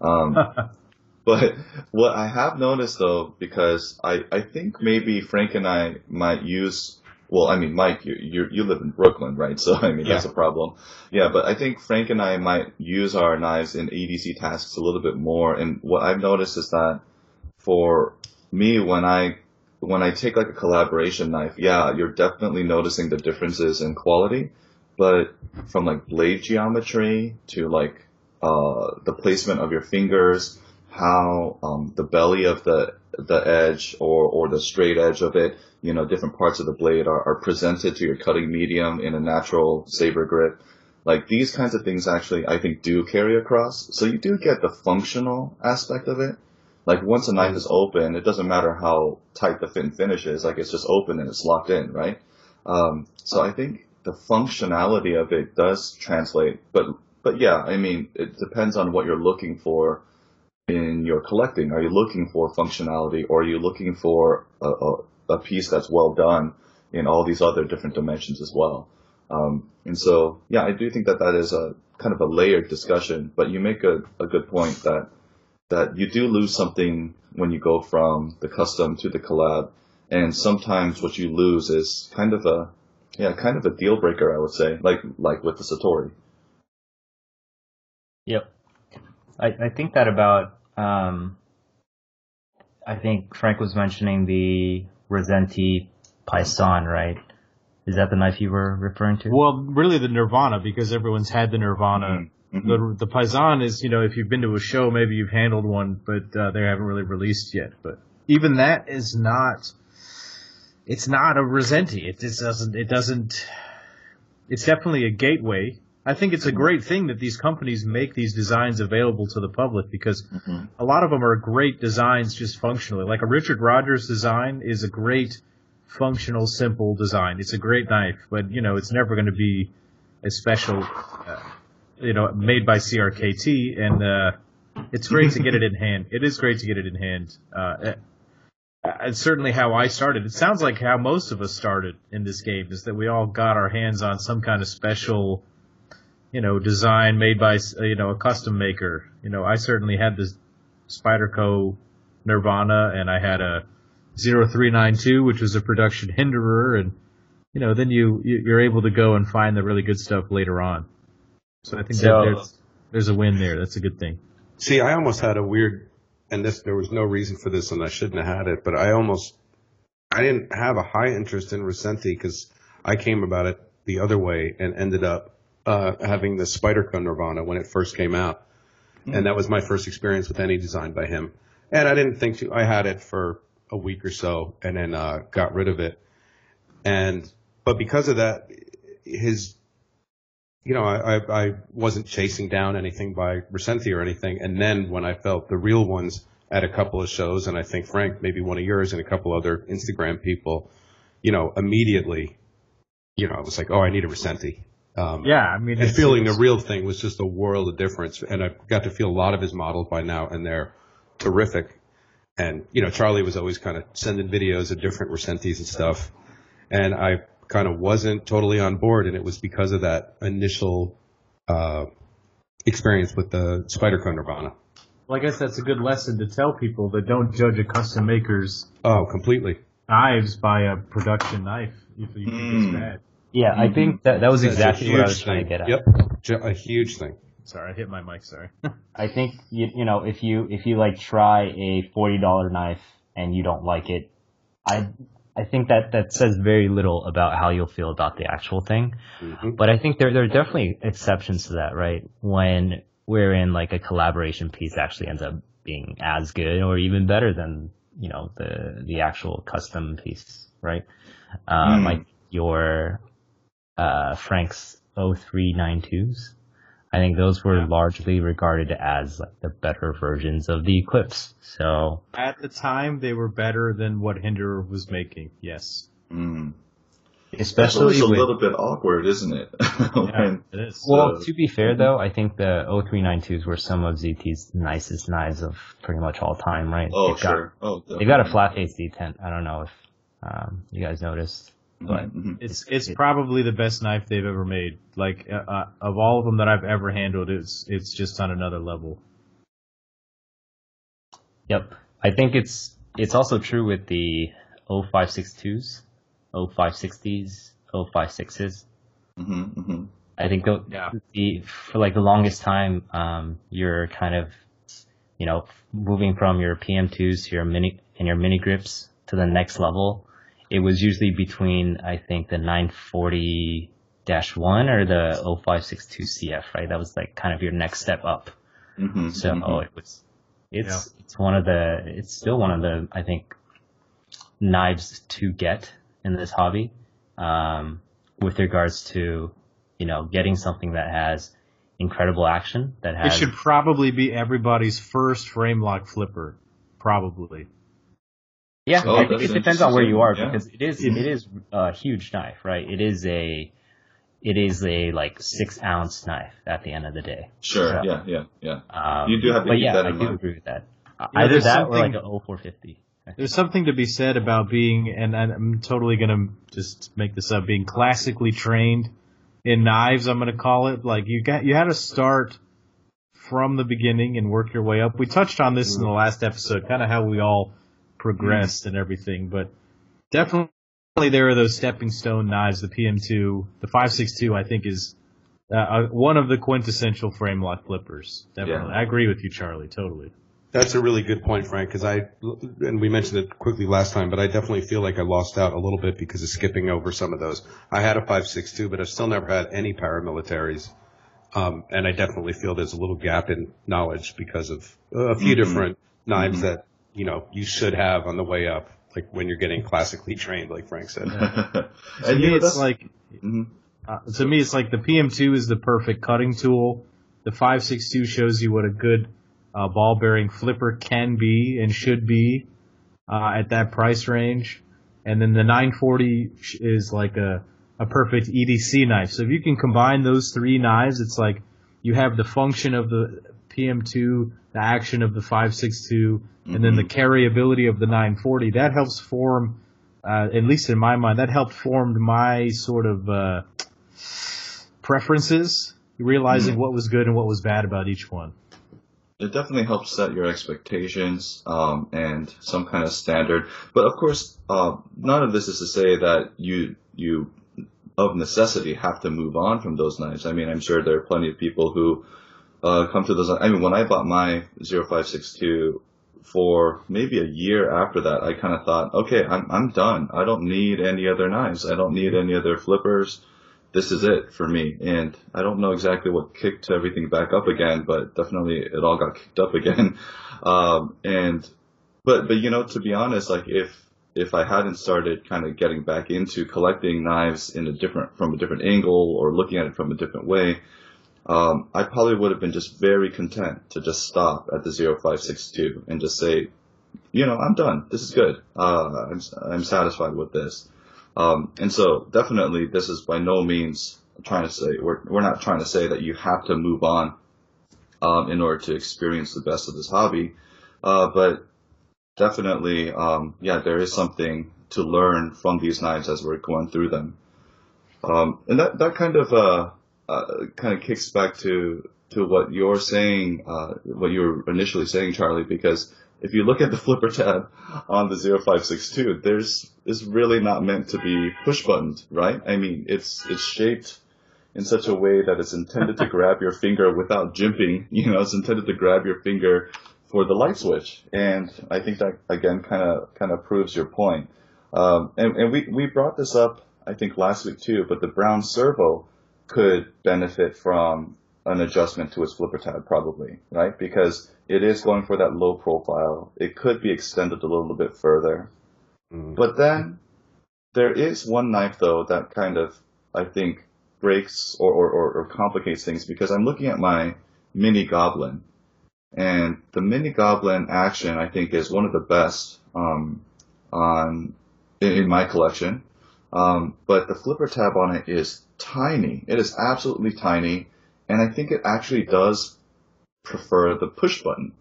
Um, but what I have noticed though, because I, I think maybe Frank and I might use well, I mean, Mike, you, you, you live in Brooklyn, right? So, I mean, yeah. that's a problem. Yeah, but I think Frank and I might use our knives in EDC tasks a little bit more. And what I've noticed is that for me, when I, when I take like a collaboration knife, yeah, you're definitely noticing the differences in quality. But from like blade geometry to like, uh, the placement of your fingers, how, um, the belly of the, the edge or, or the straight edge of it, you know, different parts of the blade are, are presented to your cutting medium in a natural saber grip. Like these kinds of things actually, I think, do carry across. So you do get the functional aspect of it. Like once a knife is open, it doesn't matter how tight the fit and finish is. Like it's just open and it's locked in, right? Um, so I think the functionality of it does translate. But but yeah, I mean, it depends on what you're looking for in your collecting. Are you looking for functionality, or are you looking for a, a a piece that's well done in all these other different dimensions as well. Um, and so, yeah, I do think that that is a kind of a layered discussion, but you make a, a good point that, that you do lose something when you go from the custom to the collab. And sometimes what you lose is kind of a, yeah, kind of a deal breaker, I would say, like, like with the Satori. Yep. I, I think that about, um, I think Frank was mentioning the Rassenti Paysan, right? Is that the knife you were referring to? Well, really the Nirvana because everyone's had the Nirvana. Mm-hmm. The the Paisan is, you know, if you've been to a show, maybe you've handled one, but uh, they haven't really released yet. But even that is not. It's not a Rassenti. It just doesn't. It doesn't. It's definitely a gateway. I think it's a great thing that these companies make these designs available to the public because hmm a lot of them are great designs just functionally. Like a Richard Rogers design is a great functional, simple design. It's a great knife, but you know, it's never going to be a special, uh, you know, made by CRKT. And, uh, it's great to get it in hand. It is great to get it in hand. Uh, it's certainly how I started. It sounds like how most of us started in this game is that we all got our hands on some kind of special, you know, design made by, you know, a custom maker. You know, I certainly had this Spyderco Nirvana and I had a 0392, which was a production hinderer. And, you know, then you, you- you're able to go and find the really good stuff later on. So I think So- that there's, there's a win there. That's a good thing. See, I almost had a weird, and this there was no reason for this, and I shouldn't have had it, but I almost, I didn't have a high interest in Rassenti because I came about it the other way and ended up uh, having the Spyderco Nirvana when it first came out, and that was my first experience with any design by him. And I didn't think too. I had it for a week or so, and then uh, got rid of it. And but because of that, his you know, I, I, wasn't chasing down anything by Rassenti or anything. And then when I felt the real ones at a couple of shows, and I think Frank, maybe one of yours and a couple other Instagram people, you know, immediately, you know, I was like, oh, I need a Rassenti. Um, Yeah, I mean, and feeling the real thing was just a world of difference. And I got to feel a lot of his models by now, and they're terrific. And, you know, Charlie was always kind of sending videos of different Rassentis and stuff. And I kind of wasn't totally on board, and it was because of that initial uh, experience with the Spyderco Nirvana. Well, I guess that's a good lesson to tell people that don't judge a custom maker's Oh, completely. knives by a production knife if you think Mm. it's bad. Yeah, I think that that was That's a exactly what I huge was trying to thing. get at. Yep, Ju- a huge thing. Sorry, I hit my mic. Sorry. I think you you know if you if you like try a forty dollar knife and you don't like it, I I think that that says very little about how you'll feel about the actual thing. hmm But I think there there are definitely exceptions to that, right? When wherein like a collaboration piece actually ends up being as good or even better than you know the the actual custom piece, right? Um, Mm. Like your uh, Frank's 0392s. I think those were largely regarded as like the better versions of the Eclipse. So At the time, they were better than what Hinderer was making. Yes. Mm. Especially always a with little bit awkward, isn't it? When- it is. Well, So- to be fair though, I think the 0392s were some of ZT's nicest knives of pretty much all time, right? oh, they've got, sure. Oh, They've got a flat face detent. I don't know if um, you guys noticed, but Mhm. It's it's probably the best knife they've ever made. Like uh, uh, of all of them that I've ever handled, it's it's just on another level. yep. I think it's it's also true with the 0562s, 0560s, 056s. Mhm, mhm. I think the, Yeah. the for like the longest time, um, you're kind of, you know, moving from your PM2s to your mini and your mini grips to the next level. It was usually between I think the 940 one or the 0562 CF, right? That was like kind of your next step up. Mhm, So mhm. it was, it's it's one of the, it's still one of the I think knives to get in this hobby, um, with regards to you know getting something that has incredible action that has. It should probably be everybody's first frame lock flipper. Probably. Yeah Oh, I think it depends on where you are yeah. because it is it is a huge knife right it is a it is a like six ounce knife at the end of the day Sure. So, Yeah, yeah, yeah. um, You do have to but keep yeah that I in do agree with that know, either there's that or something- like a 0450 There's something to be said about being, and I'm totally gonna just make this up, being classically trained in knives. I'm gonna call it like you got you had to start from the beginning and work your way up. We touched on this in the last episode, kind of how we all progressed and everything, but definitely there are those stepping stone knives. The PM2, the 562, I think is uh, uh, one of the quintessential frame lock flippers. Definitely, Yeah. I agree with you, Charlie. Totally. That's a really good point, Frank, because I, and we mentioned it quickly last time, but I definitely feel like I lost out a little bit because of skipping over some of those. I had a 5.62, but I've still never had any paramilitaries. Um, and I definitely feel there's a little gap in knowledge because of a few mm-hmm. different knives mm-hmm. that, you know, you should have on the way up, like when you're getting classically trained, like Frank said. to me, it's like, mm-hmm. uh, to me, it's like the PM2 is the perfect cutting tool. The 5.62 shows you what a good uh, ball bearing flipper can be and should be uh, at that price range. And then the 940 is like a, a perfect EDC knife. So if you can combine those three knives, it's like you have the function of the PM2, the action of the 562, mm-hmm. and then the mm-hmm. carryability of the 940. That helps form, uh, at least in my mind, that helped form my sort of uh, preferences, realizing mm-hmm. what was good and what was bad about each one it definitely helps set your expectations um, and some kind of standard. But of course, uh, none of this is to say that you you of necessity have to move on from those knives. I mean, I'm sure there are plenty of people who uh, come to those. I mean, when I bought my 0562 for maybe a year after that, I kind of thought, okay, I'm I'm done. I don't need any other knives. I don't need any other flippers this is it for me. And I don't know exactly what kicked everything back up again, but definitely it all got kicked up again. Um, and, but, but you know, to be honest, like if, if I hadn't started kind of getting back into collecting knives in a different, from a different angle or looking at it from a different way, um, I probably would have been just very content to just stop at the 0562 and just say, you know, I'm done. This is good. Uh, I'm, I'm satisfied with this. Um, and so definitely this is by no means trying to say, we're, we're not trying to say that you have to move on, um, in order to experience the best of this hobby. Uh, but definitely, um, yeah, there is something to learn from these knives as we're going through them. Um, and that, that kind of, uh, uh, kind of kicks back to, to what you're saying, uh, what you were initially saying, Charlie, because if you look at the flipper tab on the 0562, there's is really not meant to be push buttoned, right? I mean, it's it's shaped in such a way that it's intended to grab your finger without jimping. You know, it's intended to grab your finger for the light switch, and I think that again kind of kind of proves your point. Um, and, and we we brought this up I think last week too, but the Brown servo could benefit from an adjustment to its flipper tab probably, right? Because it is going for that low profile. It could be extended a little bit further. Mm. But then there is one knife though that kind of, I think, breaks or, or, or, complicates things because I'm looking at my mini goblin and the mini goblin action I think is one of the best, um, on, in, in my collection. Um, but the flipper tab on it is tiny. It is absolutely tiny. And I think it actually does prefer the push button.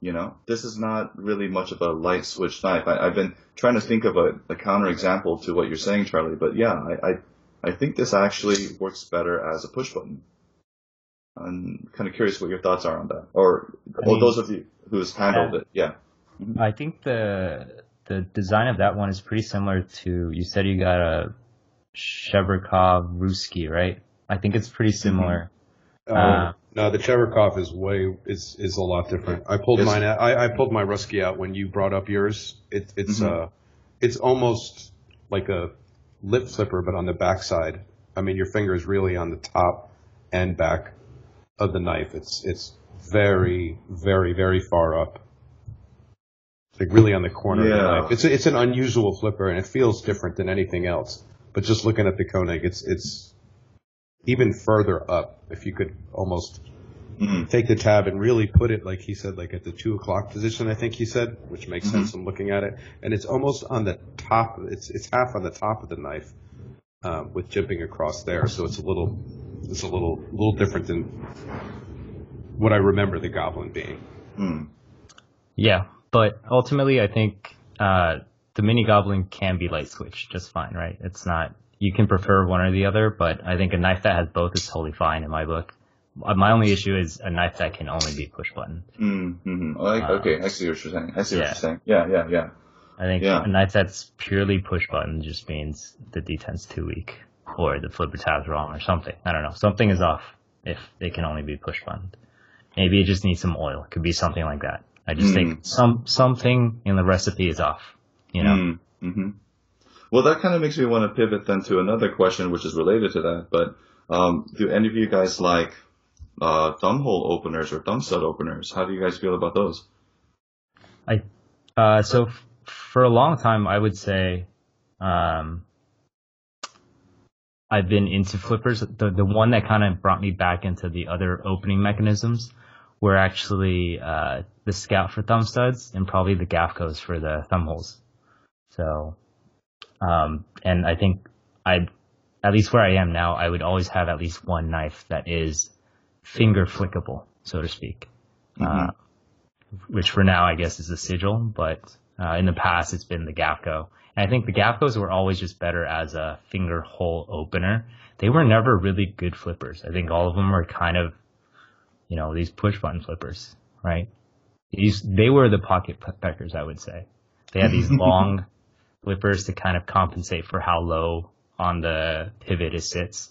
You know, this is not really much of a light switch knife. I, have been trying to think of a, a counter example to what you're saying, Charlie, but yeah, I, I, I think this actually works better as a push button. I'm kind of curious what your thoughts are on that, or, I mean, those of you who's handled yeah. it. Yeah. Mm-hmm. I think the the design of that one is pretty similar to you said you got a Cheburkov Ruski, right? I think it's pretty similar. Mm-hmm. Uh, no, the Cheburkov is way is is a lot different. I pulled mine. Out, I, I pulled my Ruski out when you brought up yours. It, it's mm-hmm. uh, it's almost like a lip flipper, but on the back side. I mean, your finger is really on the top and back of the knife. It's it's very very very far up. It's like really on the corner yeah. of the knife. It's a, it's an unusual flipper, and it feels different than anything else. But just looking at the Koenig, it's it's even further up. If you could almost mm-hmm. take the tab and really put it, like he said, like at the two o'clock position, I think he said, which makes mm-hmm. sense from looking at it. And it's almost on the top. It's it's half on the top of the knife, um, with jimping across there. So it's a little it's a little little different than what I remember the goblin being. Mm. Yeah, but ultimately, I think uh, the mini goblin can be light switch just fine, right? It's not you can prefer one or the other, but I think a knife that has both is totally fine in my book. Uh, my only issue is a knife that can only be push button. Mm-hmm. uh, okay, I see what you're saying. I see yeah. what you're saying. Yeah, yeah, yeah. I think yeah. a knife that's purely push button just means the detent's too weak, or the flipper tab's wrong, or something. I don't know. Something is off if it can only be push button. maybe it just needs some oil. It could be something like that. I just Mm. think some something in the recipe is off. You know, Mm, hmm Well, that kind of makes me want to pivot then to another question, which is related to that. But um, do any of you guys like uh, thumb hole openers or thumb stud openers? How do you guys feel about those? Uh, so f- for a long time, I would say, um, I've been into flippers. The the one that kind of brought me back into the other opening mechanisms were actually uh, the Scout for thumb studs and probably the GavKos for the thumb holes. So, um, and I think I, at least where I am now, I would always have at least one knife that is finger flickable, so to speak. Uh, which for now I guess is the sigil, but uh, in the past it's been the GavKo. And I think the GavKos were always just better as a finger hole opener. They were never really good flippers. I think all of them were kind of, you know, these push button flippers, right? These, they were the pocket peckers, I would say. They had these long flippers to kind of compensate for how low on the pivot it sits.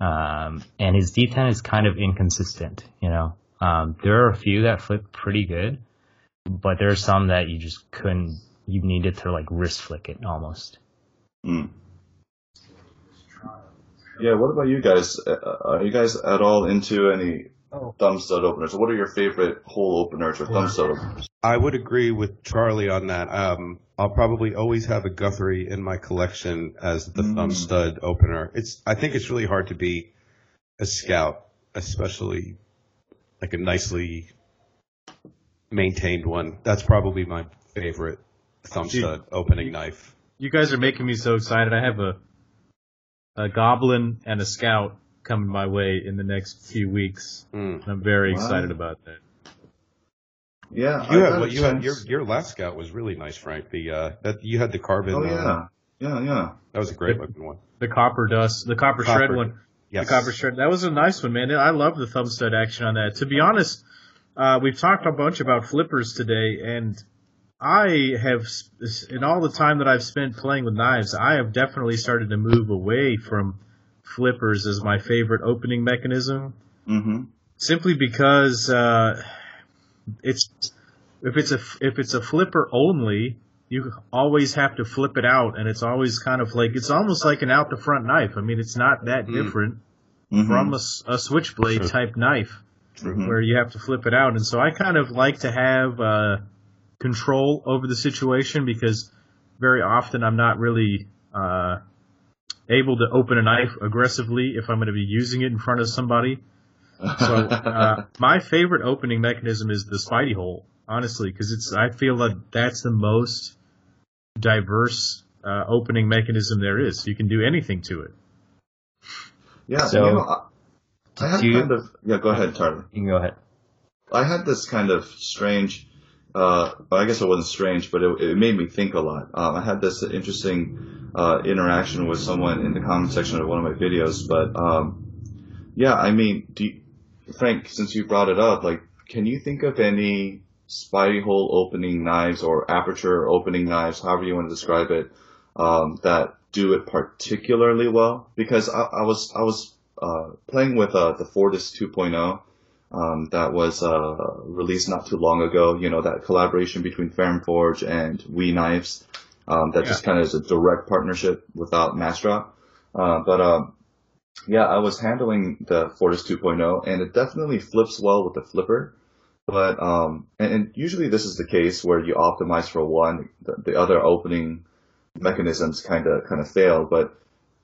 Um, and his detent is kind of inconsistent, you know. Um, there are a few that flip pretty good, but there are some that you just couldn't, you needed to like wrist flick it almost. Mm. Yeah, what about you guys? Uh, Are you guys at all into any Oh. thumb stud openers? What are your favorite hole openers or thumb stud openers? I would agree with Charlie on that. Um, I'll probably always have a Guthrie in my collection as the Mm. thumb stud opener. It's I think it's really hard to beat a scout, especially like a nicely maintained one. That's probably my favorite thumb Gee. stud opening knife. You guys are making me so excited. I have a a goblin and a scout coming my way in the next few weeks. Mm. And I'm very Wow. excited about that. Yeah, You I had got a what you had your your last scout was really nice, Frank. The uh that you had the carbon. Oh uh, yeah, yeah, yeah. that was a great looking one. The copper dust, the copper, Copper. shred one. Yes. The copper shred. That was a nice one, man. I love the thumb stud action on that. To be honest, uh, we've talked a bunch about flippers today, and I have, in all the time that I've spent playing with knives, I have definitely started to move away from flippers as my favorite opening mechanism. Mm-hmm. Simply because uh, it's if it's a if it's a flipper only, you always have to flip it out, and it's always kind of like it's almost like an out the front knife. I mean, it's not that Mm. different Mm-hmm. from a switchblade Sure. type knife Mhm. where you have to flip it out. And so I kind of like to have uh, control over the situation because very often I'm not really uh, able to open a knife aggressively if I'm going to be using it in front of somebody. So uh, my favorite opening mechanism is the Spidey hole, honestly, because it's I feel that that's the most diverse uh, opening mechanism there is. You can do anything to it. yeah, So- you know, I, I had you- kind of yeah. Go ahead, Tyler. You can go ahead. I had this kind of strange, uh, I guess it wasn't strange, but it, it made me think a lot. Um, I had this interesting uh, interaction with someone in the comment section of one of my videos. But um, yeah, I mean, do you, Frank, since you brought it up, like, can you think of any spidey hole opening knives or aperture opening knives, however you want to describe it, um, that do it particularly well? Because I, I was I was uh, playing with uh, the Fortis 2.0 um, that was uh, released not too long ago. You know that collaboration between Ferrum Forge and We Knives. Um, that just kind of is a direct partnership without Massdrop. Uh, but um, yeah, I was handling the Fortis 2.0, and it definitely flips well with the flipper. But um, and, and usually this is the case where you optimize for one, the, the other opening mechanisms kind of kind of fail. But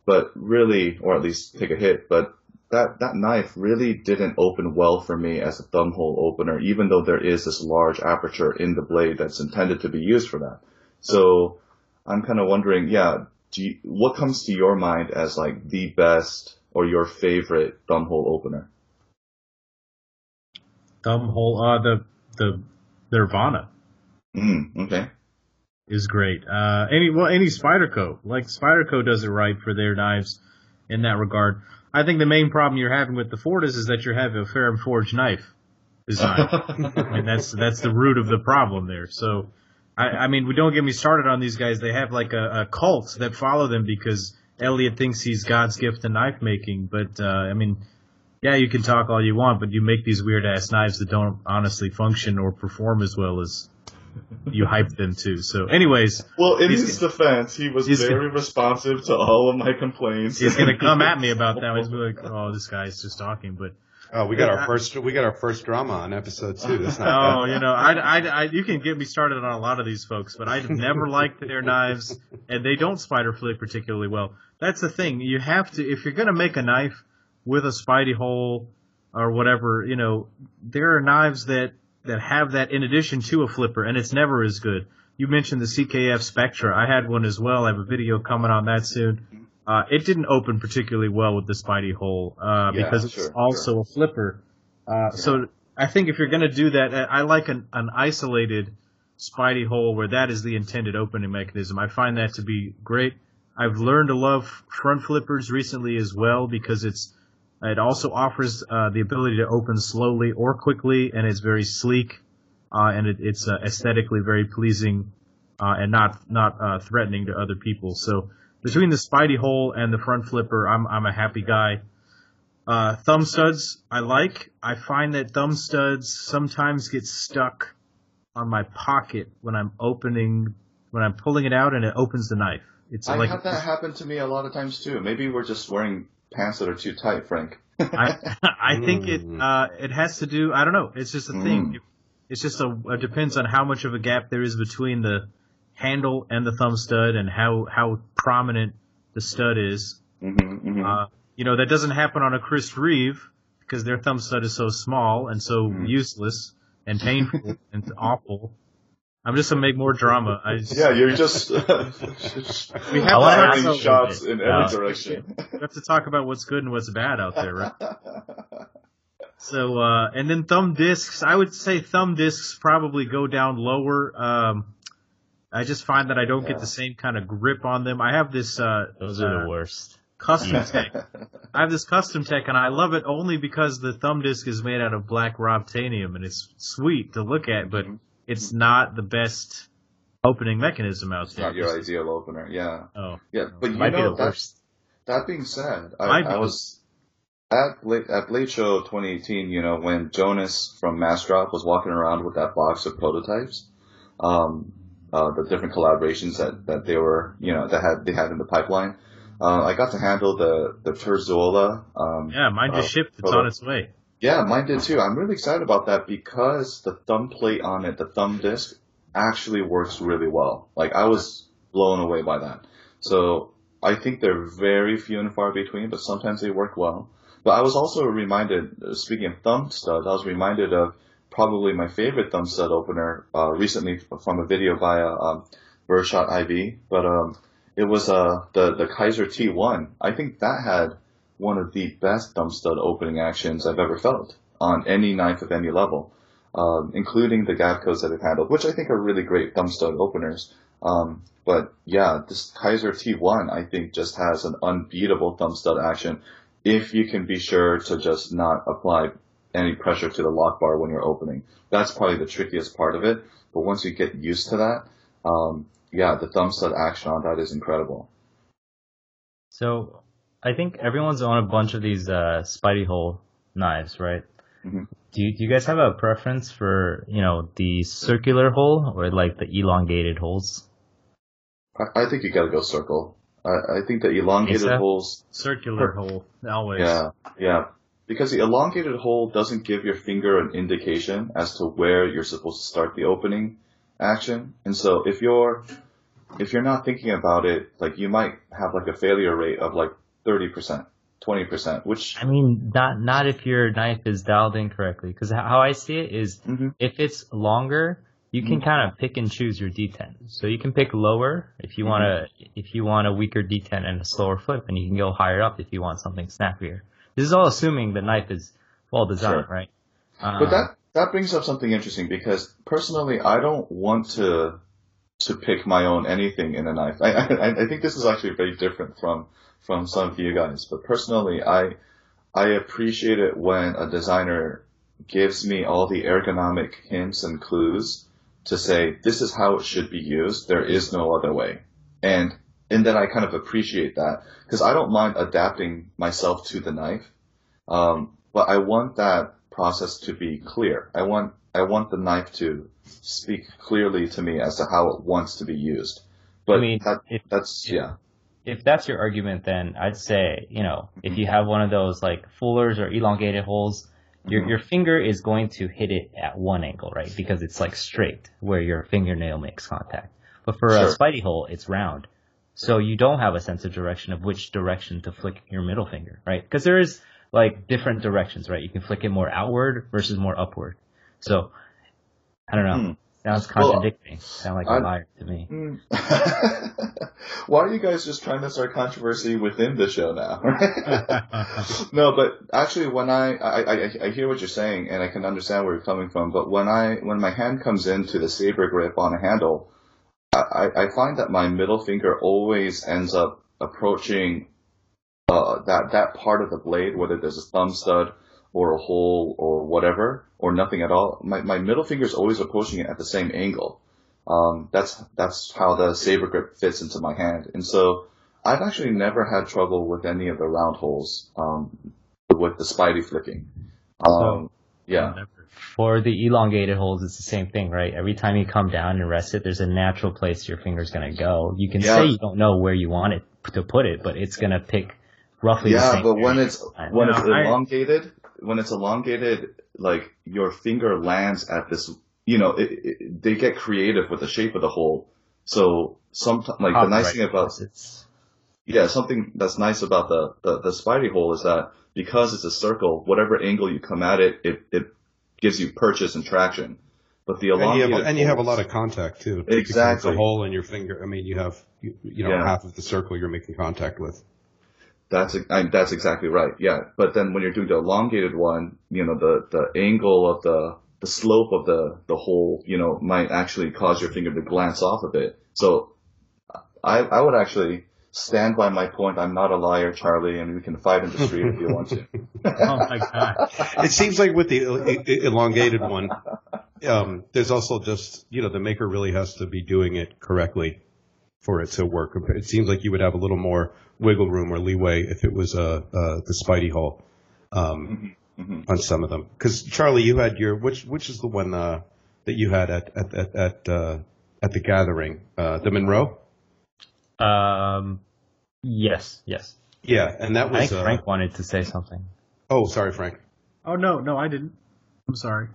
but really, or at least take a hit. But that that knife really didn't open well for me as a thumb hole opener, even though there is this large aperture in the blade that's intended to be used for that. So I'm kind of wondering, yeah, you, what comes to your mind as like the best or your favorite thumb hole opener? Thumb hole, uh, the the Nirvana Mm, okay. is great. Uh, any well, any Spyderco, like Spyderco does it right for their knives in that regard. I think the main problem you're having with the Fortis is that you're having a Ferrum Forge knife design. Mean, that's that's the root of the problem there. So, I, I mean, we don't get me started on these guys. They have like a, a cult that follow them because Elliot thinks he's God's gift to knife making. But uh, I mean, yeah, you can talk all you want, but you make these weird ass knives that don't honestly function or perform as well as you hype them to. So, anyways, Well, in He's his defense, he was he's very responsive to all of my complaints. he's gonna come at me about that. He's gonna be like, "Oh, this guy's just talking," but Oh, we got our first we got our first drama on episode two. That's not oh, you know, I, I, I, you can get me started on a lot of these folks, but I've never liked their knives, and they don't spider flick particularly well. That's the thing. You have to, if you're gonna make a knife with a spidey hole or whatever, you know, there are knives that that have that in addition to a flipper, and it's never as good. You mentioned the CKF Spectra. I had one as well. I have a video coming on that soon. Uh, it didn't open particularly well with the spidey hole uh, Yeah, because it's sure, also a flipper. Uh, So I think if you're going to do that, I I like an, an isolated spidey hole where that is the intended opening mechanism. I find that to be great. I've learned to love front flippers recently as well because it's it also offers uh, the ability to open slowly or quickly, and it's very sleek, uh, and it, it's uh, aesthetically very pleasing uh, and not not uh, threatening to other people. So between the Spidey hole and the front flipper, I'm I'm a happy guy. Uh, thumb studs I like. I find that thumb studs sometimes get stuck on my pocket when I'm opening when I'm pulling it out and it opens the knife. It's I like have that happen to me a lot of times too. Maybe we're just wearing pants that are too tight, Frank. I I think it Mm. uh it has to do I don't know it's just a thing Mm. it's just a it depends on how much of a gap there is between the handle and the thumb stud and how how prominent the stud is. Hmm hmm uh you know that doesn't happen on a Chris Reeve because their thumb stud is so small and so Mm. useless and painful and awful. I'm just gonna make more drama. I just, yeah, you're just we have wanna to firing ask- shots in every direction. we have to talk about what's good and what's bad out there right? So, uh, and then thumb discs, I would say thumb discs probably go down lower. Um, I just find that I don't Yeah. get the same kind of grip on them. I have this, uh, Those are uh, the worst. custom tech. I have this custom tech and I love it only because the thumb disc is made out of black robtanium and it's sweet to look at, but Mhm. it's not the best opening mechanism out It's there. not your ideal opener, yeah. Oh, Yeah, but you Might be know, the that, worst. that being said, Might I. I was at Blade, at Blade Show 2018, you know, when Jonas from Massdrop was walking around with that box of prototypes, um, uh, the different collaborations that, that they were, you know, that had, they had in the pipeline. Uh, I got to handle the, the Terzuola, um, yeah, mine just uh, shipped. It's on its way. Yeah, mine did too. I'm really excited about that because the thumb plate on it, the thumb disc, actually works really well. Like I was blown away by that. So I think they're very few and far between, but sometimes they work well. But I was also reminded, uh, speaking of thumb studs, I was reminded of probably my favorite thumb stud opener uh, recently from a video via um, Birdshot IV. But um, it was uh, the the Kizer T1. I think that had one of the best thumb stud opening actions I've ever felt on any knife of any level, um, including the GavKos that I've handled, which I think are really great thumb stud openers. Um, but yeah, this Kizer T1 I think just has an unbeatable thumb stud action if you can be sure to just not apply any pressure to the lock bar when you're opening. That's probably the trickiest part of it. But once you get used to that, um, yeah, the thumb stud action on that is incredible. So I think everyone's on a bunch of these uh, Spidey hole knives, right? Mhm. Do you, do you guys have a preference for you know the circular hole or like the elongated holes? I, I think you gotta go circle. I, I think the elongated holes Circular hole, always. Yeah, yeah. Because the elongated hole doesn't give your finger an indication as to where you're supposed to start the opening action. And so if you're if you're not thinking about it, like you might have like a failure rate of like thirty percent, twenty percent, which I mean, not not if your knife is dialed in correctly. Because how I see it is, Mhm. if it's longer, you can kind of pick and choose your detent. So you can pick lower if you want to if you want a weaker detent and a slower flip, and you can go higher up if you want something snappier. This is all assuming the knife is well designed, Sure. right? But Um, that that brings up something interesting because personally, I don't want to to pick my own anything in a knife. I I, I think this is actually very different from from some of you guys. But personally, I I appreciate it when a designer gives me all the ergonomic hints and clues to say this is how it should be used. There is no other way, and and then I kind of appreciate that because I don't mind adapting myself to the knife. Um, but I want that process to be clear. I want I want the knife to speak clearly to me as to how it wants to be used. But I mean, that, if, that's yeah. if that's your argument, then I'd say, you know, if you have one of those like fullers or elongated holes, your Mhm. your finger is going to hit it at one angle, right? Because it's like straight where your fingernail makes contact. But for a spidey hole, it's round. So you don't have a sense of direction of which direction to flick your middle finger, right? Because there is like different directions, right? You can flick it more outward versus more upward. So I don't know. Hmm. Sounds Well, contradicting. Sound like a I- liar to me. Hmm. Why are you guys just trying to start controversy within the show now? no, but actually, when I, I I I hear what you're saying and I can understand where you're coming from, but when I when my hand comes into the saber grip on a handle, I I find that my middle finger always ends up approaching uh that that part of the blade, whether there's a thumb stud or a hole or whatever or nothing at all. My my middle finger is always approaching it at the same angle. Um, that's that's how the saber grip fits into my hand, and so I've actually never had trouble with any of the round holes um, with the spidey flicking. Um, yeah, For the elongated holes, it's the same thing, right? Every time you come down and rest it, there's a natural place your finger's gonna go. You can Yeah. say you don't know where you want it to put it, but it's gonna pick roughly the yeah, but when area. it's when know, it's I- elongated, when it's elongated, like your finger lands at this, you know, it, it, they get creative with the shape of the hole. So sometimes, like the nice thing about it's Yeah, something that's nice about the, the, the spidey hole is that because it's a circle, whatever angle you come at it, it, it gives you purchase and traction. But the And you, elongated have, and you have a lot of contact too. Because It's Exactly. a hole in your finger. I mean, you have you, you know Yeah. half of the circle you're making contact with. That's I, that's exactly right. Yeah, but then when you're doing the elongated one, you know the the angle of the the slope of the the hole, you know, might actually cause your finger to glance off a bit. So I I would actually stand by my point. I'm not a liar, Charlie, and we can fight in the street if you want to. oh my god. it seems like with the elongated one, um, there's also just you know the maker really has to be doing it correctly for it to work. It seems like you would have a little more wiggle room or leeway if it was uh, uh, the Spidey hole um, Mhm. on some of them. Because Charlie, you had your which which is the one uh, that you had at at at at, uh, at the gathering, uh, the Monroe. Um, yes, yes. Yeah, and that I was think uh, Frank wanted to say something. Oh, sorry, Frank. Oh no, no, I didn't. I'm sorry.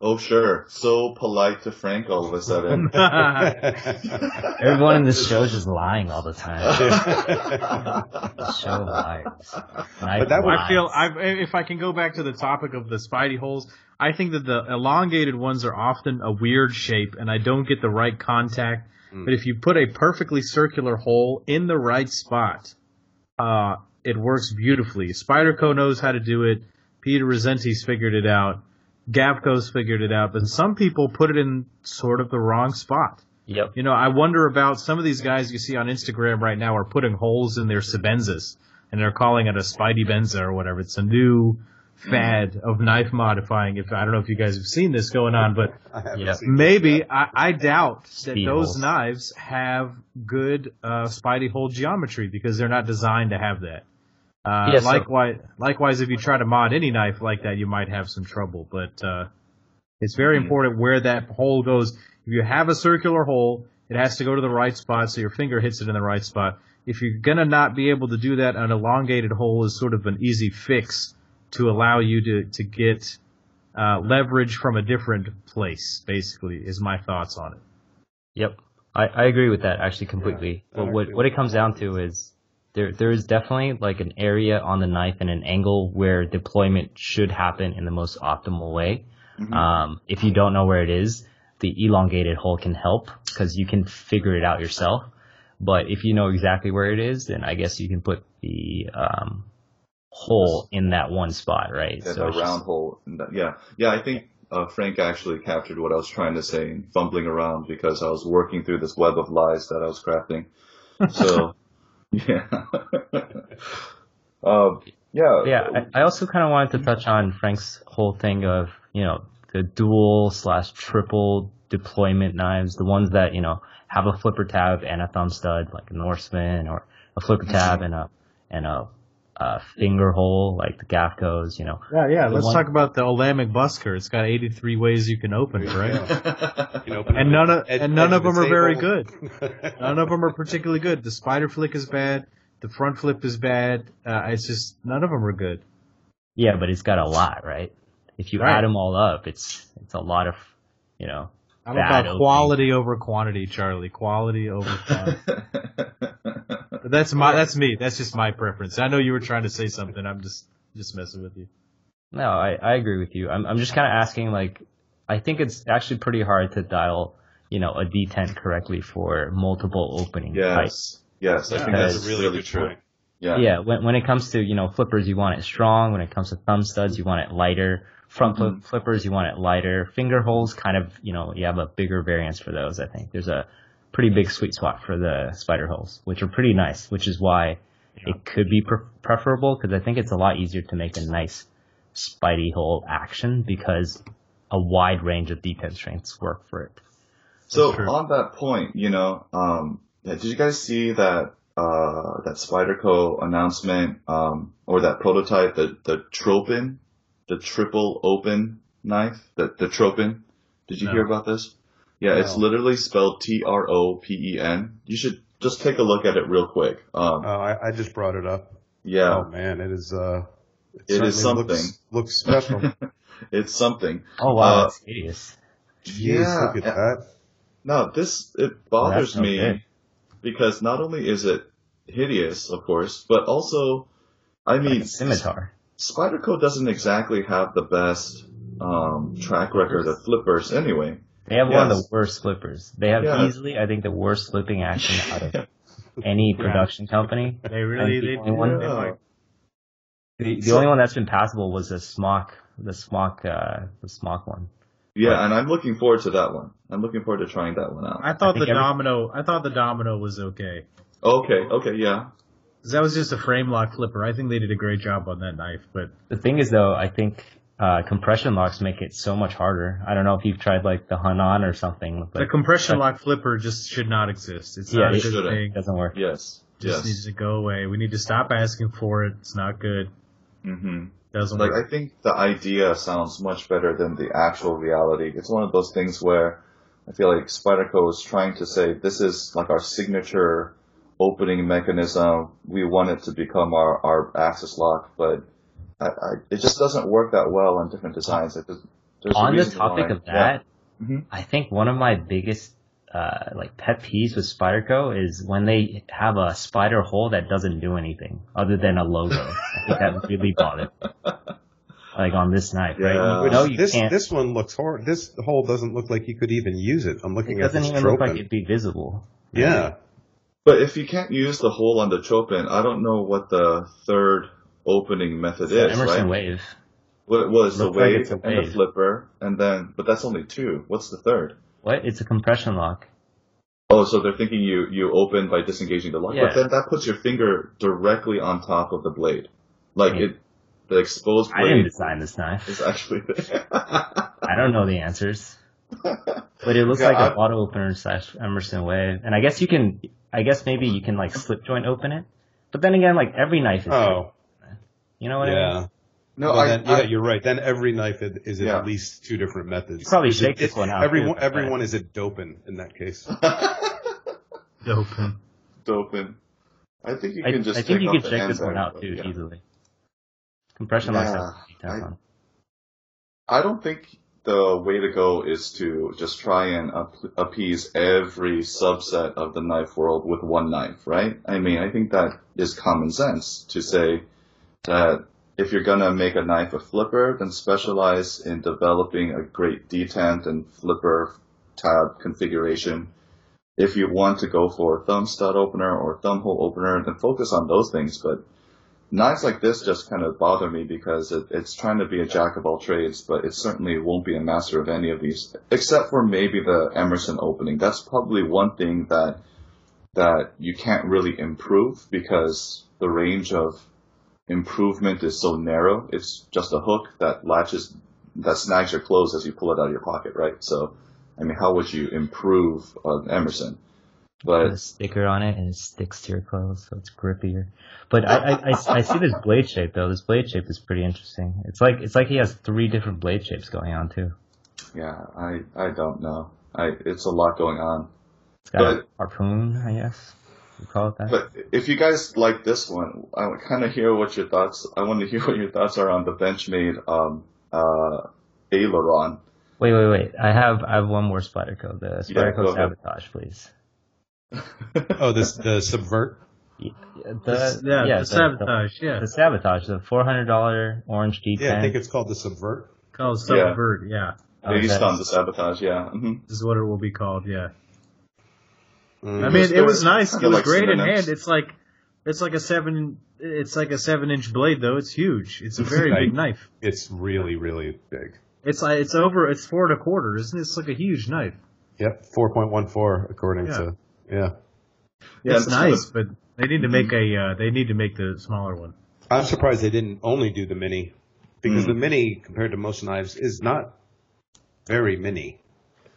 Oh sure, so polite to Frank all of a sudden. Everyone in this show is just lying all the time. show liars. But that would- I feel I, if I can go back to the topic of the spidey holes, I think that the elongated ones are often a weird shape, and I don't get the right contact. Mm. But if you put a perfectly circular hole in the right spot, uh, it works beautifully. Spyderco knows how to do it. Peter Rassenti's figured it out. GavKo's figured it out. But some people put it in sort of the wrong spot. Yep. You know, I wonder about some of these guys you see on Instagram right now are putting holes in their Sebenzas, and they're calling it a Spidey Benza or whatever. It's a new fad of knife modifying. If I don't know if you guys have seen this going on, but I haven't Yeah. seen maybe. I, I doubt that Speed those knives have good uh, Spidey hole geometry because they're not designed to have that. Uh, Yeah, so- likewise, likewise, if you try to mod any knife like that, you might have some trouble. But uh, it's very Mhm. important where that hole goes. If you have a circular hole, it has to go to the right spot so your finger hits it in the right spot. If you're gonna not be able to do that, an elongated hole is sort of an easy fix to allow you to to get uh, leverage from a different place. Basically, is my thoughts on it. Yep. I, I agree with that actually completely. Yeah, But what what it comes down to is there there is definitely like an area on the knife and an angle where deployment should happen in the most optimal way. Mhm. Um, if you don't know where it is, the elongated hole can help because you can figure it out yourself. But if you know exactly where it is, then I guess you can put the um, hole in that one spot, right? Yeah, So that it's just- round hole. that- Yeah, yeah. I think uh, Frank actually captured what I was trying to say, and fumbling around because I was working through this web of lies that I was crafting. So, yeah, um, yeah, yeah, I, I also kind of wanted to touch on Frank's whole thing of, you know, the dual slash triple deployment knives, the ones that, you know, have a flipper tab and a thumb stud, like a Norseman, or a flipper tab and a, and a uh, finger hole like the GavKos, you know. Yeah, yeah. The Let's one- talk about the Olamic Busker. It's got 83 ways you can open it, right? You can open And none of at- and none edge of them the are very good. None of them are particularly good. The spider flick is bad. The front flip is bad. Uh, it's just none of them are good. Yeah, but it's got a lot, right? If you Right. add them all up, it's it's a lot of, you know. I'm Bad about opening. quality over quantity, Charlie. Quality over quantity. But that's my that's me. That's just my preference. I know you were trying to say something. I'm just just messing with you. No, I, I agree with you. I'm I'm just kind of asking like, I think it's actually pretty hard to dial, you know, a detent correctly for multiple opening types. yes, yes, I think that's That's a really true. point. Yeah. Yeah, when when it comes to you know flippers, you want it strong. When it comes to thumb studs, you want it lighter. Front flip Mhm. flippers, you want it lighter. Finger holes, kind of you know you have a bigger variance for those. I think there's a pretty big sweet spot for the spider holes, which are pretty nice. Which is why it could be pre- preferable because I think it's a lot easier to make a nice spidey hole action because a wide range of detent strengths work for it. So on that point, you know, um, yeah, did you guys see that uh, that Spyderco announcement um, or that prototype, the the Tropen, the triple open knife, the the Tropen? Did you No. hear about this? Yeah, it's literally spelled T R O P E N. You should just take a look at it real quick. Um, Oh, I, I just brought it up. yeah, Oh man, it is. Uh, It is certainly Looks, something. looks special. it's something. Oh wow, Uh, that's hideous. Jeez, Yeah, look at that. No, this it bothers that's me good. because not only is it hideous, of course, but also, I mean, a scimitar. Spyderco doesn't exactly have the best um, track record of flippers anyway. They have one of the worst flippers. They have Yeah. easily, I think, the worst flipping action out of any production company. They really And the they, only one- they might- The, the So- only one that's been passable was the smock, the smock, uh, the smock one. Yeah, and I'm looking forward to that one. I'm looking forward to trying that one out. I thought I the every- domino. I thought the domino was okay. Okay, okay, yeah. 'Cause that was just a frame lock flipper. I think they did a great job on that knife, but The thing is, though, I think uh, compression locks make it so much harder. I don't know if you've tried like the Hanan or something, but the compression lock flipper just should not exist. It's Yeah, not a it good thing. it doesn't work. Yes, Just yes. needs to go away. We need to stop asking for it. It's not good. hmm Doesn't Like, work. I think the idea sounds much better than the actual reality. It's one of those things where I feel like Spyderco is trying to say this is like our signature opening mechanism. We want it to become our, our axis lock, but I, I, it just doesn't work that well on different designs. It does- there's a On the topic why. of that, Yeah. Mhm. I think one of my biggest uh, like pet peeves with Spyderco is when they have a spider hole that doesn't do anything other than a logo. I think that really bothers. me. Like on this knife, right? Yeah. You Which, know you this can't. this one looks hor This hole doesn't look like you could even use it. I'm looking it at doesn't even look like it'd be visible. Yeah, But if you can't use the hole on the Tropen, I don't know what the third opening method The is, Emerson right? Wave. What was the Looks like wave a and the flipper, and then, but that's only two. What's the third? What? It's a compression lock. Oh, so they're thinking you you open by disengaging the lock, Yeah. but then that puts your finger directly on top of the blade, like Yeah. it. The exposed blade. I didn't blade design this knife. is actually. I don't know the answers. But it looks Yeah, like an I- auto opener slash Emerson Wave. And I guess you can, I guess maybe you can like slip joint open it. But then again, like every knife is, Oh, you know what I mean? yeah. no, Well, I, then, I yeah, you're right. Then every knife is is Yeah. at least two different methods. You probably Is shake it- this one out, Everyone, too, but- everyone is a dopin in that case. Doping. doping. I think you I, can just. I think you off could the check end this one out too yeah. easily. Compression Yeah, have I- I don't think the way to go is to just try and appease every subset of the knife world with one knife, right? I mean, I think that is common sense to say that if you're gonna make a knife a flipper, then specialize in developing a great detent and flipper tab configuration. If you want to go for a thumb stud opener or thumb hole opener, then focus on those things, but knives like this just kind of bother me because it, it's trying to be a jack of all trades, but it certainly won't be a master of any of these, except for maybe the Emerson opening. That's probably one thing that that you can't really improve because the range of improvement is so narrow. It's just a hook that latches, that snags your clothes as you pull it out of your pocket, right? So, I mean, how would you improve an Emerson? Put a sticker on it and it sticks to your clothes, so it's grippier. But I, I, I, I see this blade shape though. This blade shape is pretty interesting. It's like it's like he has three different blade shapes going on too. yeah, I I don't know. I it's a lot going on. It's got a harpoon, I guess. You call it that? But if you guys like this one, I kind of hear what your thoughts. I want to hear what your thoughts are on the Benchmade um uh aileron. wait, wait, wait. I have I have one more Spyderco. The spider go code ahead. sabotage, please. Oh, this the subvert. The, yeah, yeah, the sabotage. The, yeah, the sabotage, the four hundred dollar orange G10. Yeah, I think it's called the subvert. called subvert. Yeah, Oh, Based okay. on the sabotage, yeah. hmm this is what it will be called. Yeah. Mm. I mean, it was nice. It was like great in hand. It's like, it's like a seven. It's like a seven inch blade though. It's huge. It's a very big knife. it's really, really big. It's like it's over. It's four and a quarter, isn't it? It's like a huge knife. Yep, four point one four according Yeah. to yeah. Yeah, it's it's kind nice, but they need to make a. Uh, they need to make the smaller one. I'm surprised they didn't only do the mini because Mm. the mini compared to most knives is not very mini.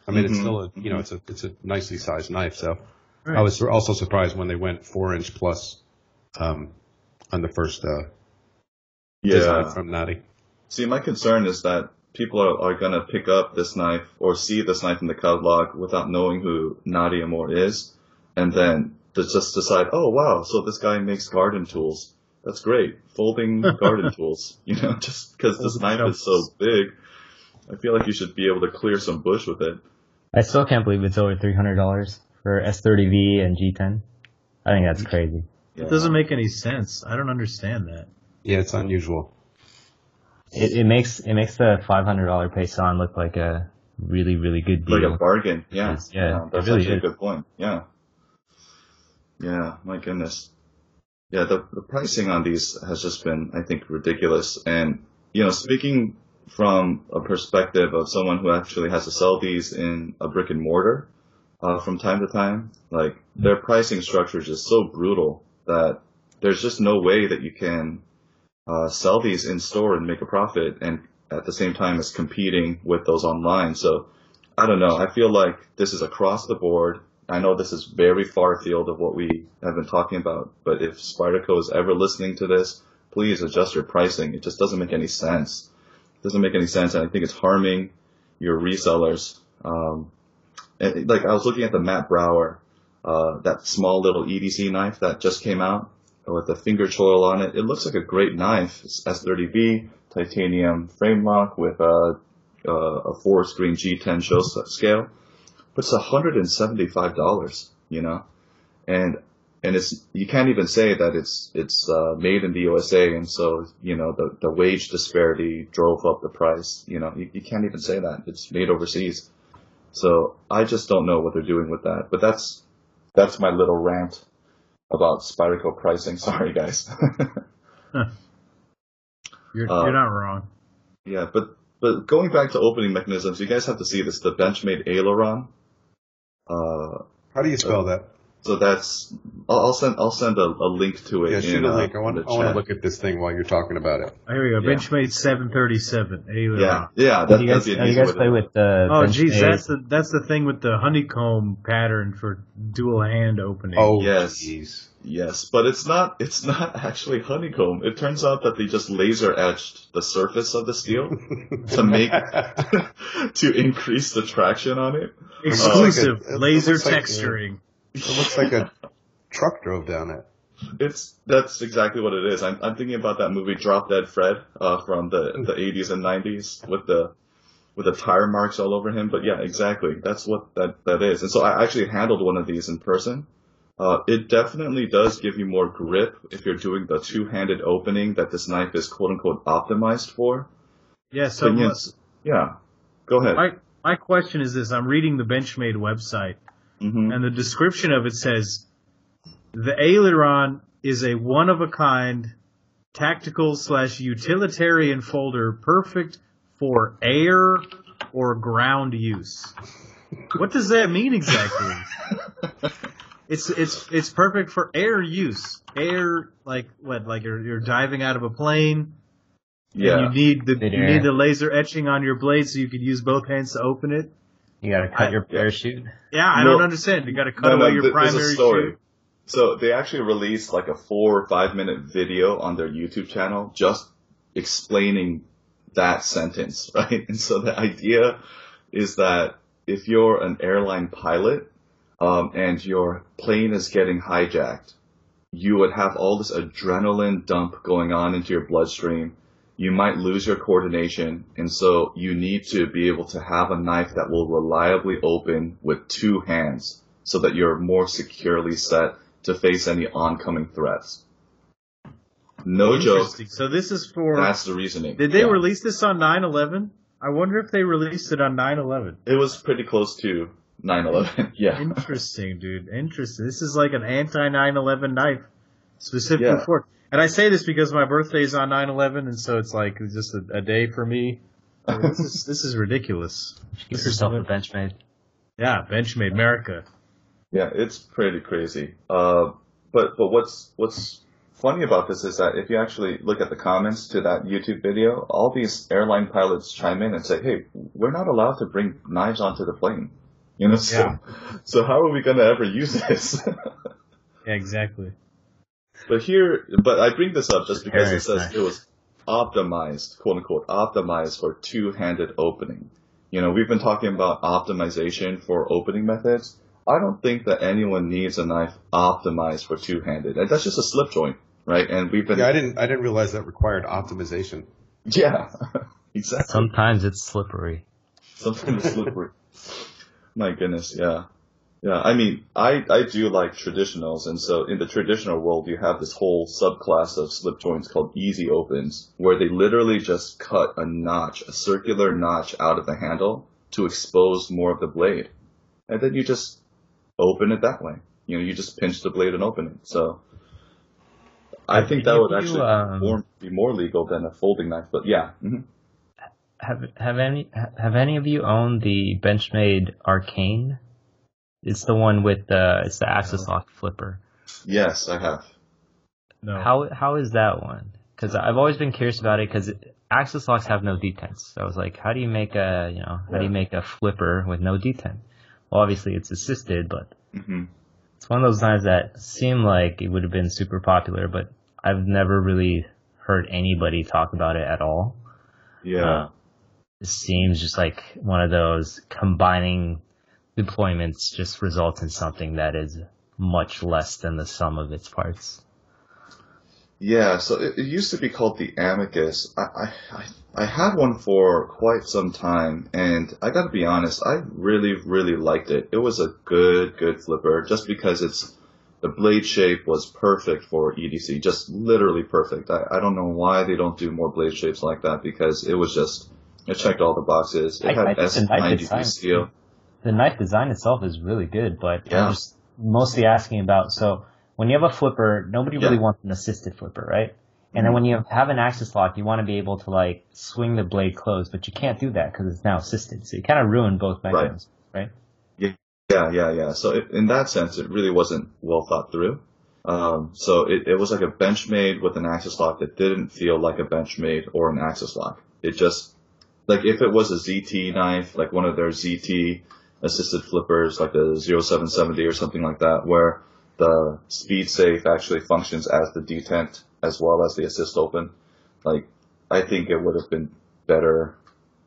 I mean, it's Mhm, still a you know it's a it's a nicely sized knife. So Right. I was also surprised when they went four inch plus um, on the first uh, design Yeah. from Natty. See, my concern is that people are, are going to pick up this knife or see this knife in the catalog without knowing who Nadia Moore is, and then to just decide, oh wow, so this guy makes garden tools. That's great, folding garden tools. You know, just because this Folding knife is so big, I feel like you should be able to clear some bush with it. I still can't believe it's over three hundred dollars for S30V and G10. I think that's crazy. It doesn't make any sense. I don't understand that. Yeah, it's unusual. It, it makes it makes the five hundred dollar Paysan look like a really really good deal. like a bargain. Yeah, It's- yeah, it that's really actually is. a good point. Yeah, yeah, my goodness. Yeah, the the pricing on these has just been, I think, ridiculous. And you know, speaking from a perspective of someone who actually has to sell these in a brick and mortar uh, from time to time, like their pricing structure is just so brutal that there's just no way that you can uh, sell these in store and make a profit, and at the same time as competing with those online. So I don't know. I feel like this is across the board. I know this is very far afield of what we have been talking about, but if Spyderco is ever listening to this, please adjust your pricing. It just doesn't make any sense. It doesn't make any sense, and I think it's harming your resellers. Um, like I was looking at the Matt Brower, uh, that small little EDC knife that just came out with the finger choil on it. It looks like a great knife. It's S30V titanium frame lock with a, a, a four screen G10 show scale, but it's $175, you know, and and it's you can't even say that it's it's uh, made in the USA, and so you know the the wage disparity drove up the price. You know, you, you can't even say that it's made overseas. So I just don't know what they're doing with that. But that's that's my little rant about Spyderco pricing. Sorry, guys. You're Uh, you're not wrong. yeah, but but going back to opening mechanisms, you guys have to see this. The Benchmade aileron. Uh, How do you spell that? So that's I'll, I'll send I'll send a, a link to it. Yeah, shoot in, a uh, link. I want in I want to look at this thing while you're talking about it. Oh, here we go. yeah. Benchmade 737. Aileron. Yeah, yeah. That, you that'd guys, be an oh, you guys play with the Oh, geez, Benchmade- that's the that's the thing with the honeycomb pattern for dual hand opening. Oh, Yes. jeez. Yes, but it's not it's not actually honeycomb. It turns out that they just laser etched the surface of the steel to make to increase the traction on it. exclusive it- it laser looks like, uh, texturing. It looks like a truck drove down it. It's that's exactly what it is. I'm I'm thinking about that movie Drop Dead Fred uh, from the the 80s and 90s with the with the tire marks all over him. But yeah, exactly. That's what that that is. And so I actually handled one of these in person. Uh, it definitely does give you more grip if you're doing the two-handed opening that this knife is quote unquote optimized for. Yeah. So But yes, yeah. Go ahead. my my question is this: I'm reading the Benchmade website, hmm and the description of it says the aileron is a one of a kind tactical slash utilitarian folder perfect for air or ground use. What does that mean exactly? It's it's it's perfect for air use. Air like what? Like you're you're diving out of a plane. Yeah. And you need the you need the laser etching on your blade so you could use both hands to open it. You gotta cut I- your parachute. Yeah, I No. don't understand. You got to cut No, no, away your th- primary story. shoot. So they actually released like a four or five minute video on their YouTube channel just explaining that sentence, right? And so the idea is that if you're an airline pilot um, and your plane is getting hijacked, you would have all this adrenaline dump going on into your bloodstream. You might lose your coordination, and so you need to be able to have a knife that will reliably open with two hands so that you're more securely set to face any oncoming threats. No joke. So this is for. That's the reasoning. Did they Yeah. release this on 9/11? I wonder if they released it on 9/11. It was pretty close to 9/11. yeah. Interesting, dude. Interesting. This is like an anti 9/11 knife, specifically Yeah. for. And I say this because my birthday is on 9/11, and so it's like it's just a, a day for me. I this is this is ridiculous. Get This is yourself a Benchmade. Yeah, Benchmade America. Yeah, it's pretty crazy. Uh, but but what's what's funny about this is that if you actually look at the comments to that YouTube video, all these airline pilots chime in and say, "Hey, we're not allowed to bring knives onto the plane." You know, so Yeah. so how are we going to ever use this? Yeah, exactly. But here, but I bring this up just because it says it was optimized, quote unquote, optimized for two-handed opening. You know, we've been talking about optimization for opening methods. I don't think that anyone needs a knife optimized for two-handed. And That's just a slip joint, right? And we've been, Yeah, I didn't I didn't realize that required optimization. yeah, exactly. Sometimes it's slippery. Sometimes it's slippery. My goodness, yeah. Yeah, I mean, I, I do like traditionals, and so in the traditional world, you have this whole subclass of slip joints called easy opens, where they literally just cut a notch, a circular notch out of the handle to expose more of the blade. And then you just open it that way. You know, you just pinch the blade and open it. So, I think that would actually um, more, be more legal than a folding knife, but yeah. mhm. Have have any have any of you owned the Benchmade Arcane? It's the one with the it's the axis lock flipper. Yes, I have. No. How how is that one? Because I've always been curious about it because axis locks have no detents. So I was like, how do you make a you know how do you make a flipper with no detent? Well, obviously it's assisted, but hmm it's one of those knives that seem like it would have been super popular, but I've never really heard anybody talk about it at all. Yeah. Uh, it seems just like one of those combining deployments just result in something that is much less than the sum of its parts. Yeah, so it, it used to be called the Amicus. I, I, I, I had one for quite some time, and I gotta be honest, I really, really liked it. It was a good, good flipper, just because it's, the blade shape was perfect for EDC, just literally perfect. I, I don't know why they don't do more blade shapes like that, because it was just, it checked all the boxes. It I- I had think the knife S90 design- steel. The knife design itself is really good, but Yeah. I'm just mostly asking about so when you have a flipper, nobody really wants an assisted flipper, right? And then when you have an axis lock, you want to be able to like swing the blade closed, but you can't do that because it's now assisted. So you kind of ruin both Right. mechanisms, right? Yeah, yeah, yeah. So it, in that sense, it really wasn't well thought through. Um, so it, it was like a Benchmade with an axis lock that didn't feel like a Benchmade or an axis lock. It just, like if it was a ZT knife, like one of their ZT assisted flippers, like a 0770 or something like that, where the speed safe actually functions as the detent as well as the assist open, like I think it would have been better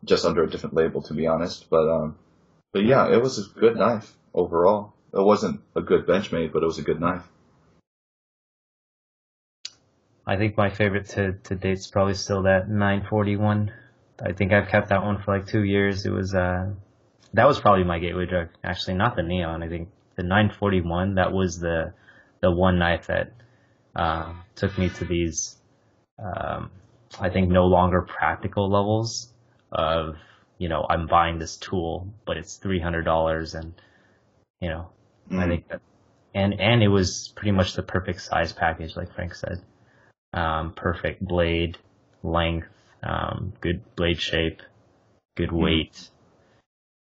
just under a different label, to be honest. But um, but yeah, it was a good knife overall. It wasn't a good Benchmade, but it was a good knife. I think my favorite to, to date is probably still that 941. I think I've kept that one for like two years. It was, uh, that was probably my gateway drug. Actually, not the Neon. I think the 941, that was the, the one knife that, um, took me to these, um, I think no longer practical levels of, you know, I'm buying this tool, but it's $300 and, you know, I Mm. think that, and and it was pretty much the perfect size package, like Frank said. Um, perfect blade length, um, good blade shape, good weight,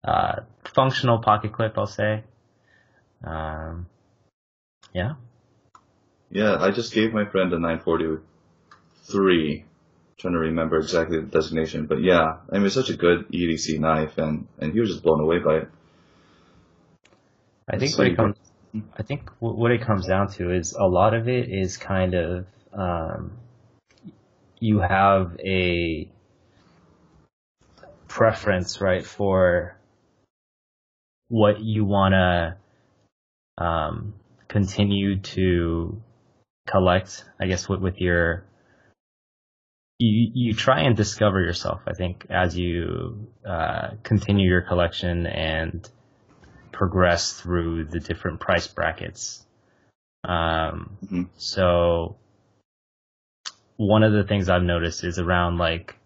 uh, functional pocket clip, I'll say. Um, yeah, Yeah, I just gave my friend a 943. Trying to remember exactly the designation, but yeah, I mean, it's such a good EDC knife, and and he was just blown away by it. I think So what it comes, I think what it comes down to is a lot of it is kind of um, you have a preference, right, for what you want to um, continue to collect. I guess with, with your you you try and discover yourself. I think as you uh, continue your collection and progress through the different price brackets. Um, Mhm. so one of the things I've noticed is around like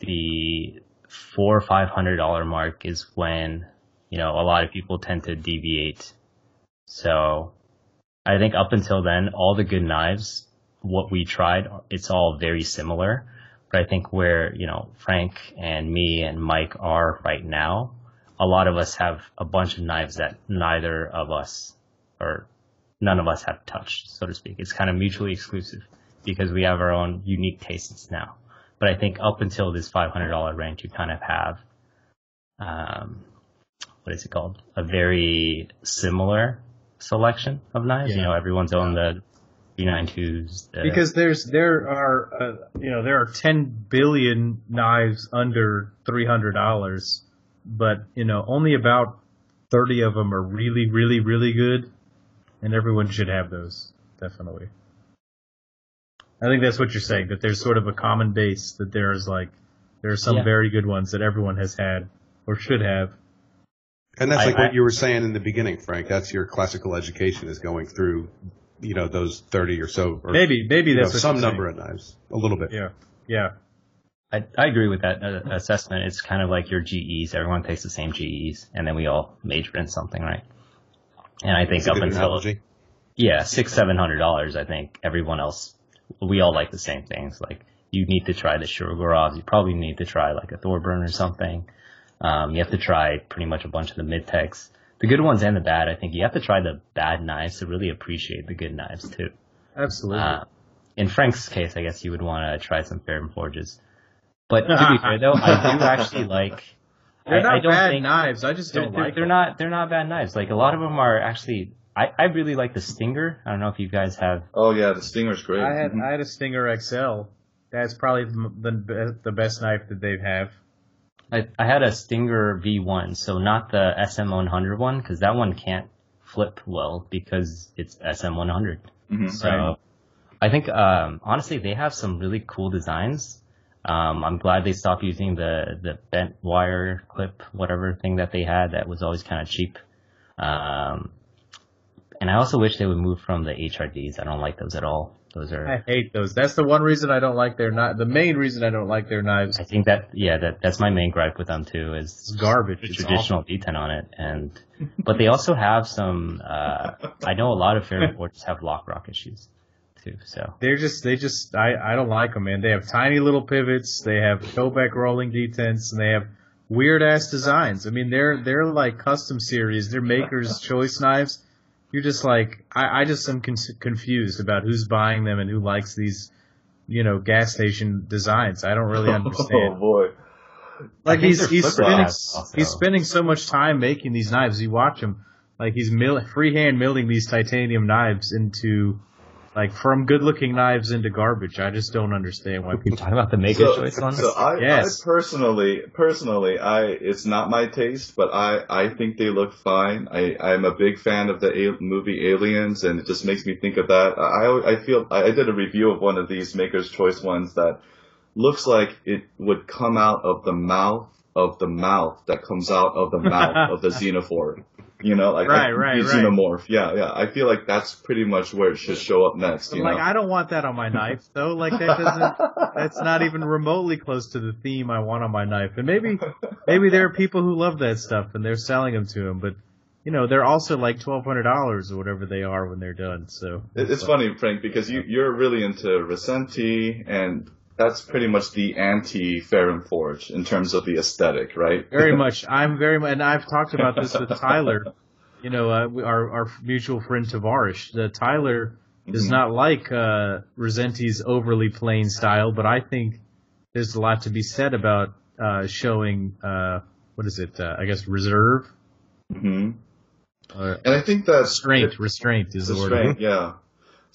the four or five hundred dollar mark is when you know a lot of people tend to deviate. So I think up until then, all the good knives, what we tried, it's all very similar. But I think where you know Frank and me and Mike are right now, a lot of us have a bunch of knives that neither of us or none of us have touched, so to speak. It's kind of mutually exclusive because we have our own unique tastes now. But I think up until this $500 range, you kind of have, um, what is it called? A very similar selection of knives. You know, everyone's own the B92s. The, Because there's there are uh, you know there are 10 billion knives under $300, but you know only about 30 of them are really really really good, and everyone should have those definitely. I think that's what you're saying that there's sort of a common base that there's like there are some Yeah. very good ones that everyone has had or should have. And that's like I- what you were saying in the beginning, Frank. That's your classical education is going through, you know, those 30 or so, or Maybe maybe you know, some you're number of knives. A little bit. Yeah, yeah. I, I agree with that uh, assessment. It's kind of like your GEs. Everyone takes the same GEs, and then we all major in something, right? And I think It's up good until analogy. yeah, six seven hundred dollars. I think everyone else, we all like the same things. Like you need to try the Shirogorovs. You probably need to try like a Thorburn or something. Um, you have to try pretty much a bunch of the mid techs, the good ones and the bad. I think you have to try the bad knives to really appreciate the good knives too. Absolutely. Uh, in Frank's case, I guess you would want to try some Ferrum Forges. But to be fair though, I do actually like. they're I, not I don't bad think, knives. I just don't they're, like they're them. not they're not bad knives. Like a lot of them are actually. I, I really like the Stinger. I don't know if you guys have. Oh yeah, the Stinger's great. I had Mhm. I had a Stinger XL. That's probably the the, the best knife that they have. I, I had a Stinger V1, so not the SM100 one, because that one can't flip well because it's SM100. Mhm. So Right. I think um, honestly they have some really cool designs. Um, I'm glad they stopped using the the bent wire clip, whatever thing that they had that was always kind of cheap. Um, and I also wish they would move from the HRDs. I don't like those at all. Those are I hate those. That's the one reason I don't like their knife. The main reason I don't like their knives. I think that yeah, that that's my main gripe with them too is It's garbage. the traditional detent on it, and but they also have some. Uh, I know a lot of Ferrum Forges have lock rock issues too. So They're just they just I I don't like them, man. They have tiny little pivots. They have toe back rolling detents, and they have weird ass designs. I mean, they're they're like custom series. They're makers' choice knives. You're just like I I just am con- confused about who's buying them and who likes these, you know, gas station designs. I don't really understand. Oh boy. like he's he's spending also. he's spending so much time making these knives. You watch him like he's mill, freehand milling these titanium knives into like from good looking knives into garbage. I just don't understand why people. talking about the maker choice ones. So I, Yes. I personally, personally, I it's not my taste, but I I think they look fine. I I'm a big fan of the a- movie Aliens, and it just makes me think of that. I I feel I I did a review of one of these Maker's Choice ones that looks like it would come out of the mouth of the mouth that comes out of the mouth of the xenophore. You know, like Right, right, xenomorph. Yeah, yeah. I feel like that's pretty much where it should show up next. You like know. I don't want that on my knife though. Like that doesn't. that's not even remotely close to the theme I want on my knife. And maybe maybe there are people who love that stuff and they're selling them to them, but. You know, they're also like twelve hundred dollars or whatever they are when they're done. So It- It's funny, Frank, because you, you're really into Rassenti, and that's pretty much the anti Ferrum Forge in terms of the aesthetic, right? Very much. I'm very much, and I've talked about this with Tyler. You know, uh, we- our our mutual friend Tavarish. The Tyler does Mhm. not like uh, Rassenti's overly plain style, but I think there's a lot to be said about uh, showing uh, what is it? Uh, I guess reserve. hmm Uh, And I think that restraint, restraint is the word. Restraint, yeah.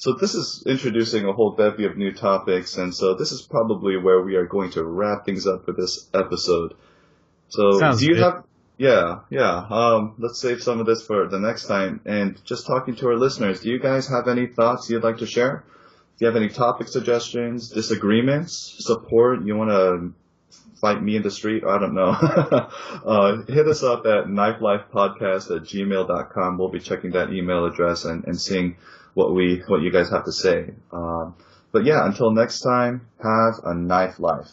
So this is introducing a whole bevy of new topics, and so this is probably where we are going to wrap things up for this episode. So Sounds do you good. have? Yeah, yeah. Um, let's save some of this for the next time. And just talking to our listeners, do you guys have any thoughts you'd like to share? Do you have any topic suggestions, disagreements, support? You want to fight me in the street? I don't know. uh, hit us up at knifelifepodcast at gmail.com. We'll be checking that email address and, and seeing what we what you guys have to say. Um, but yeah, until next time, have a knife life.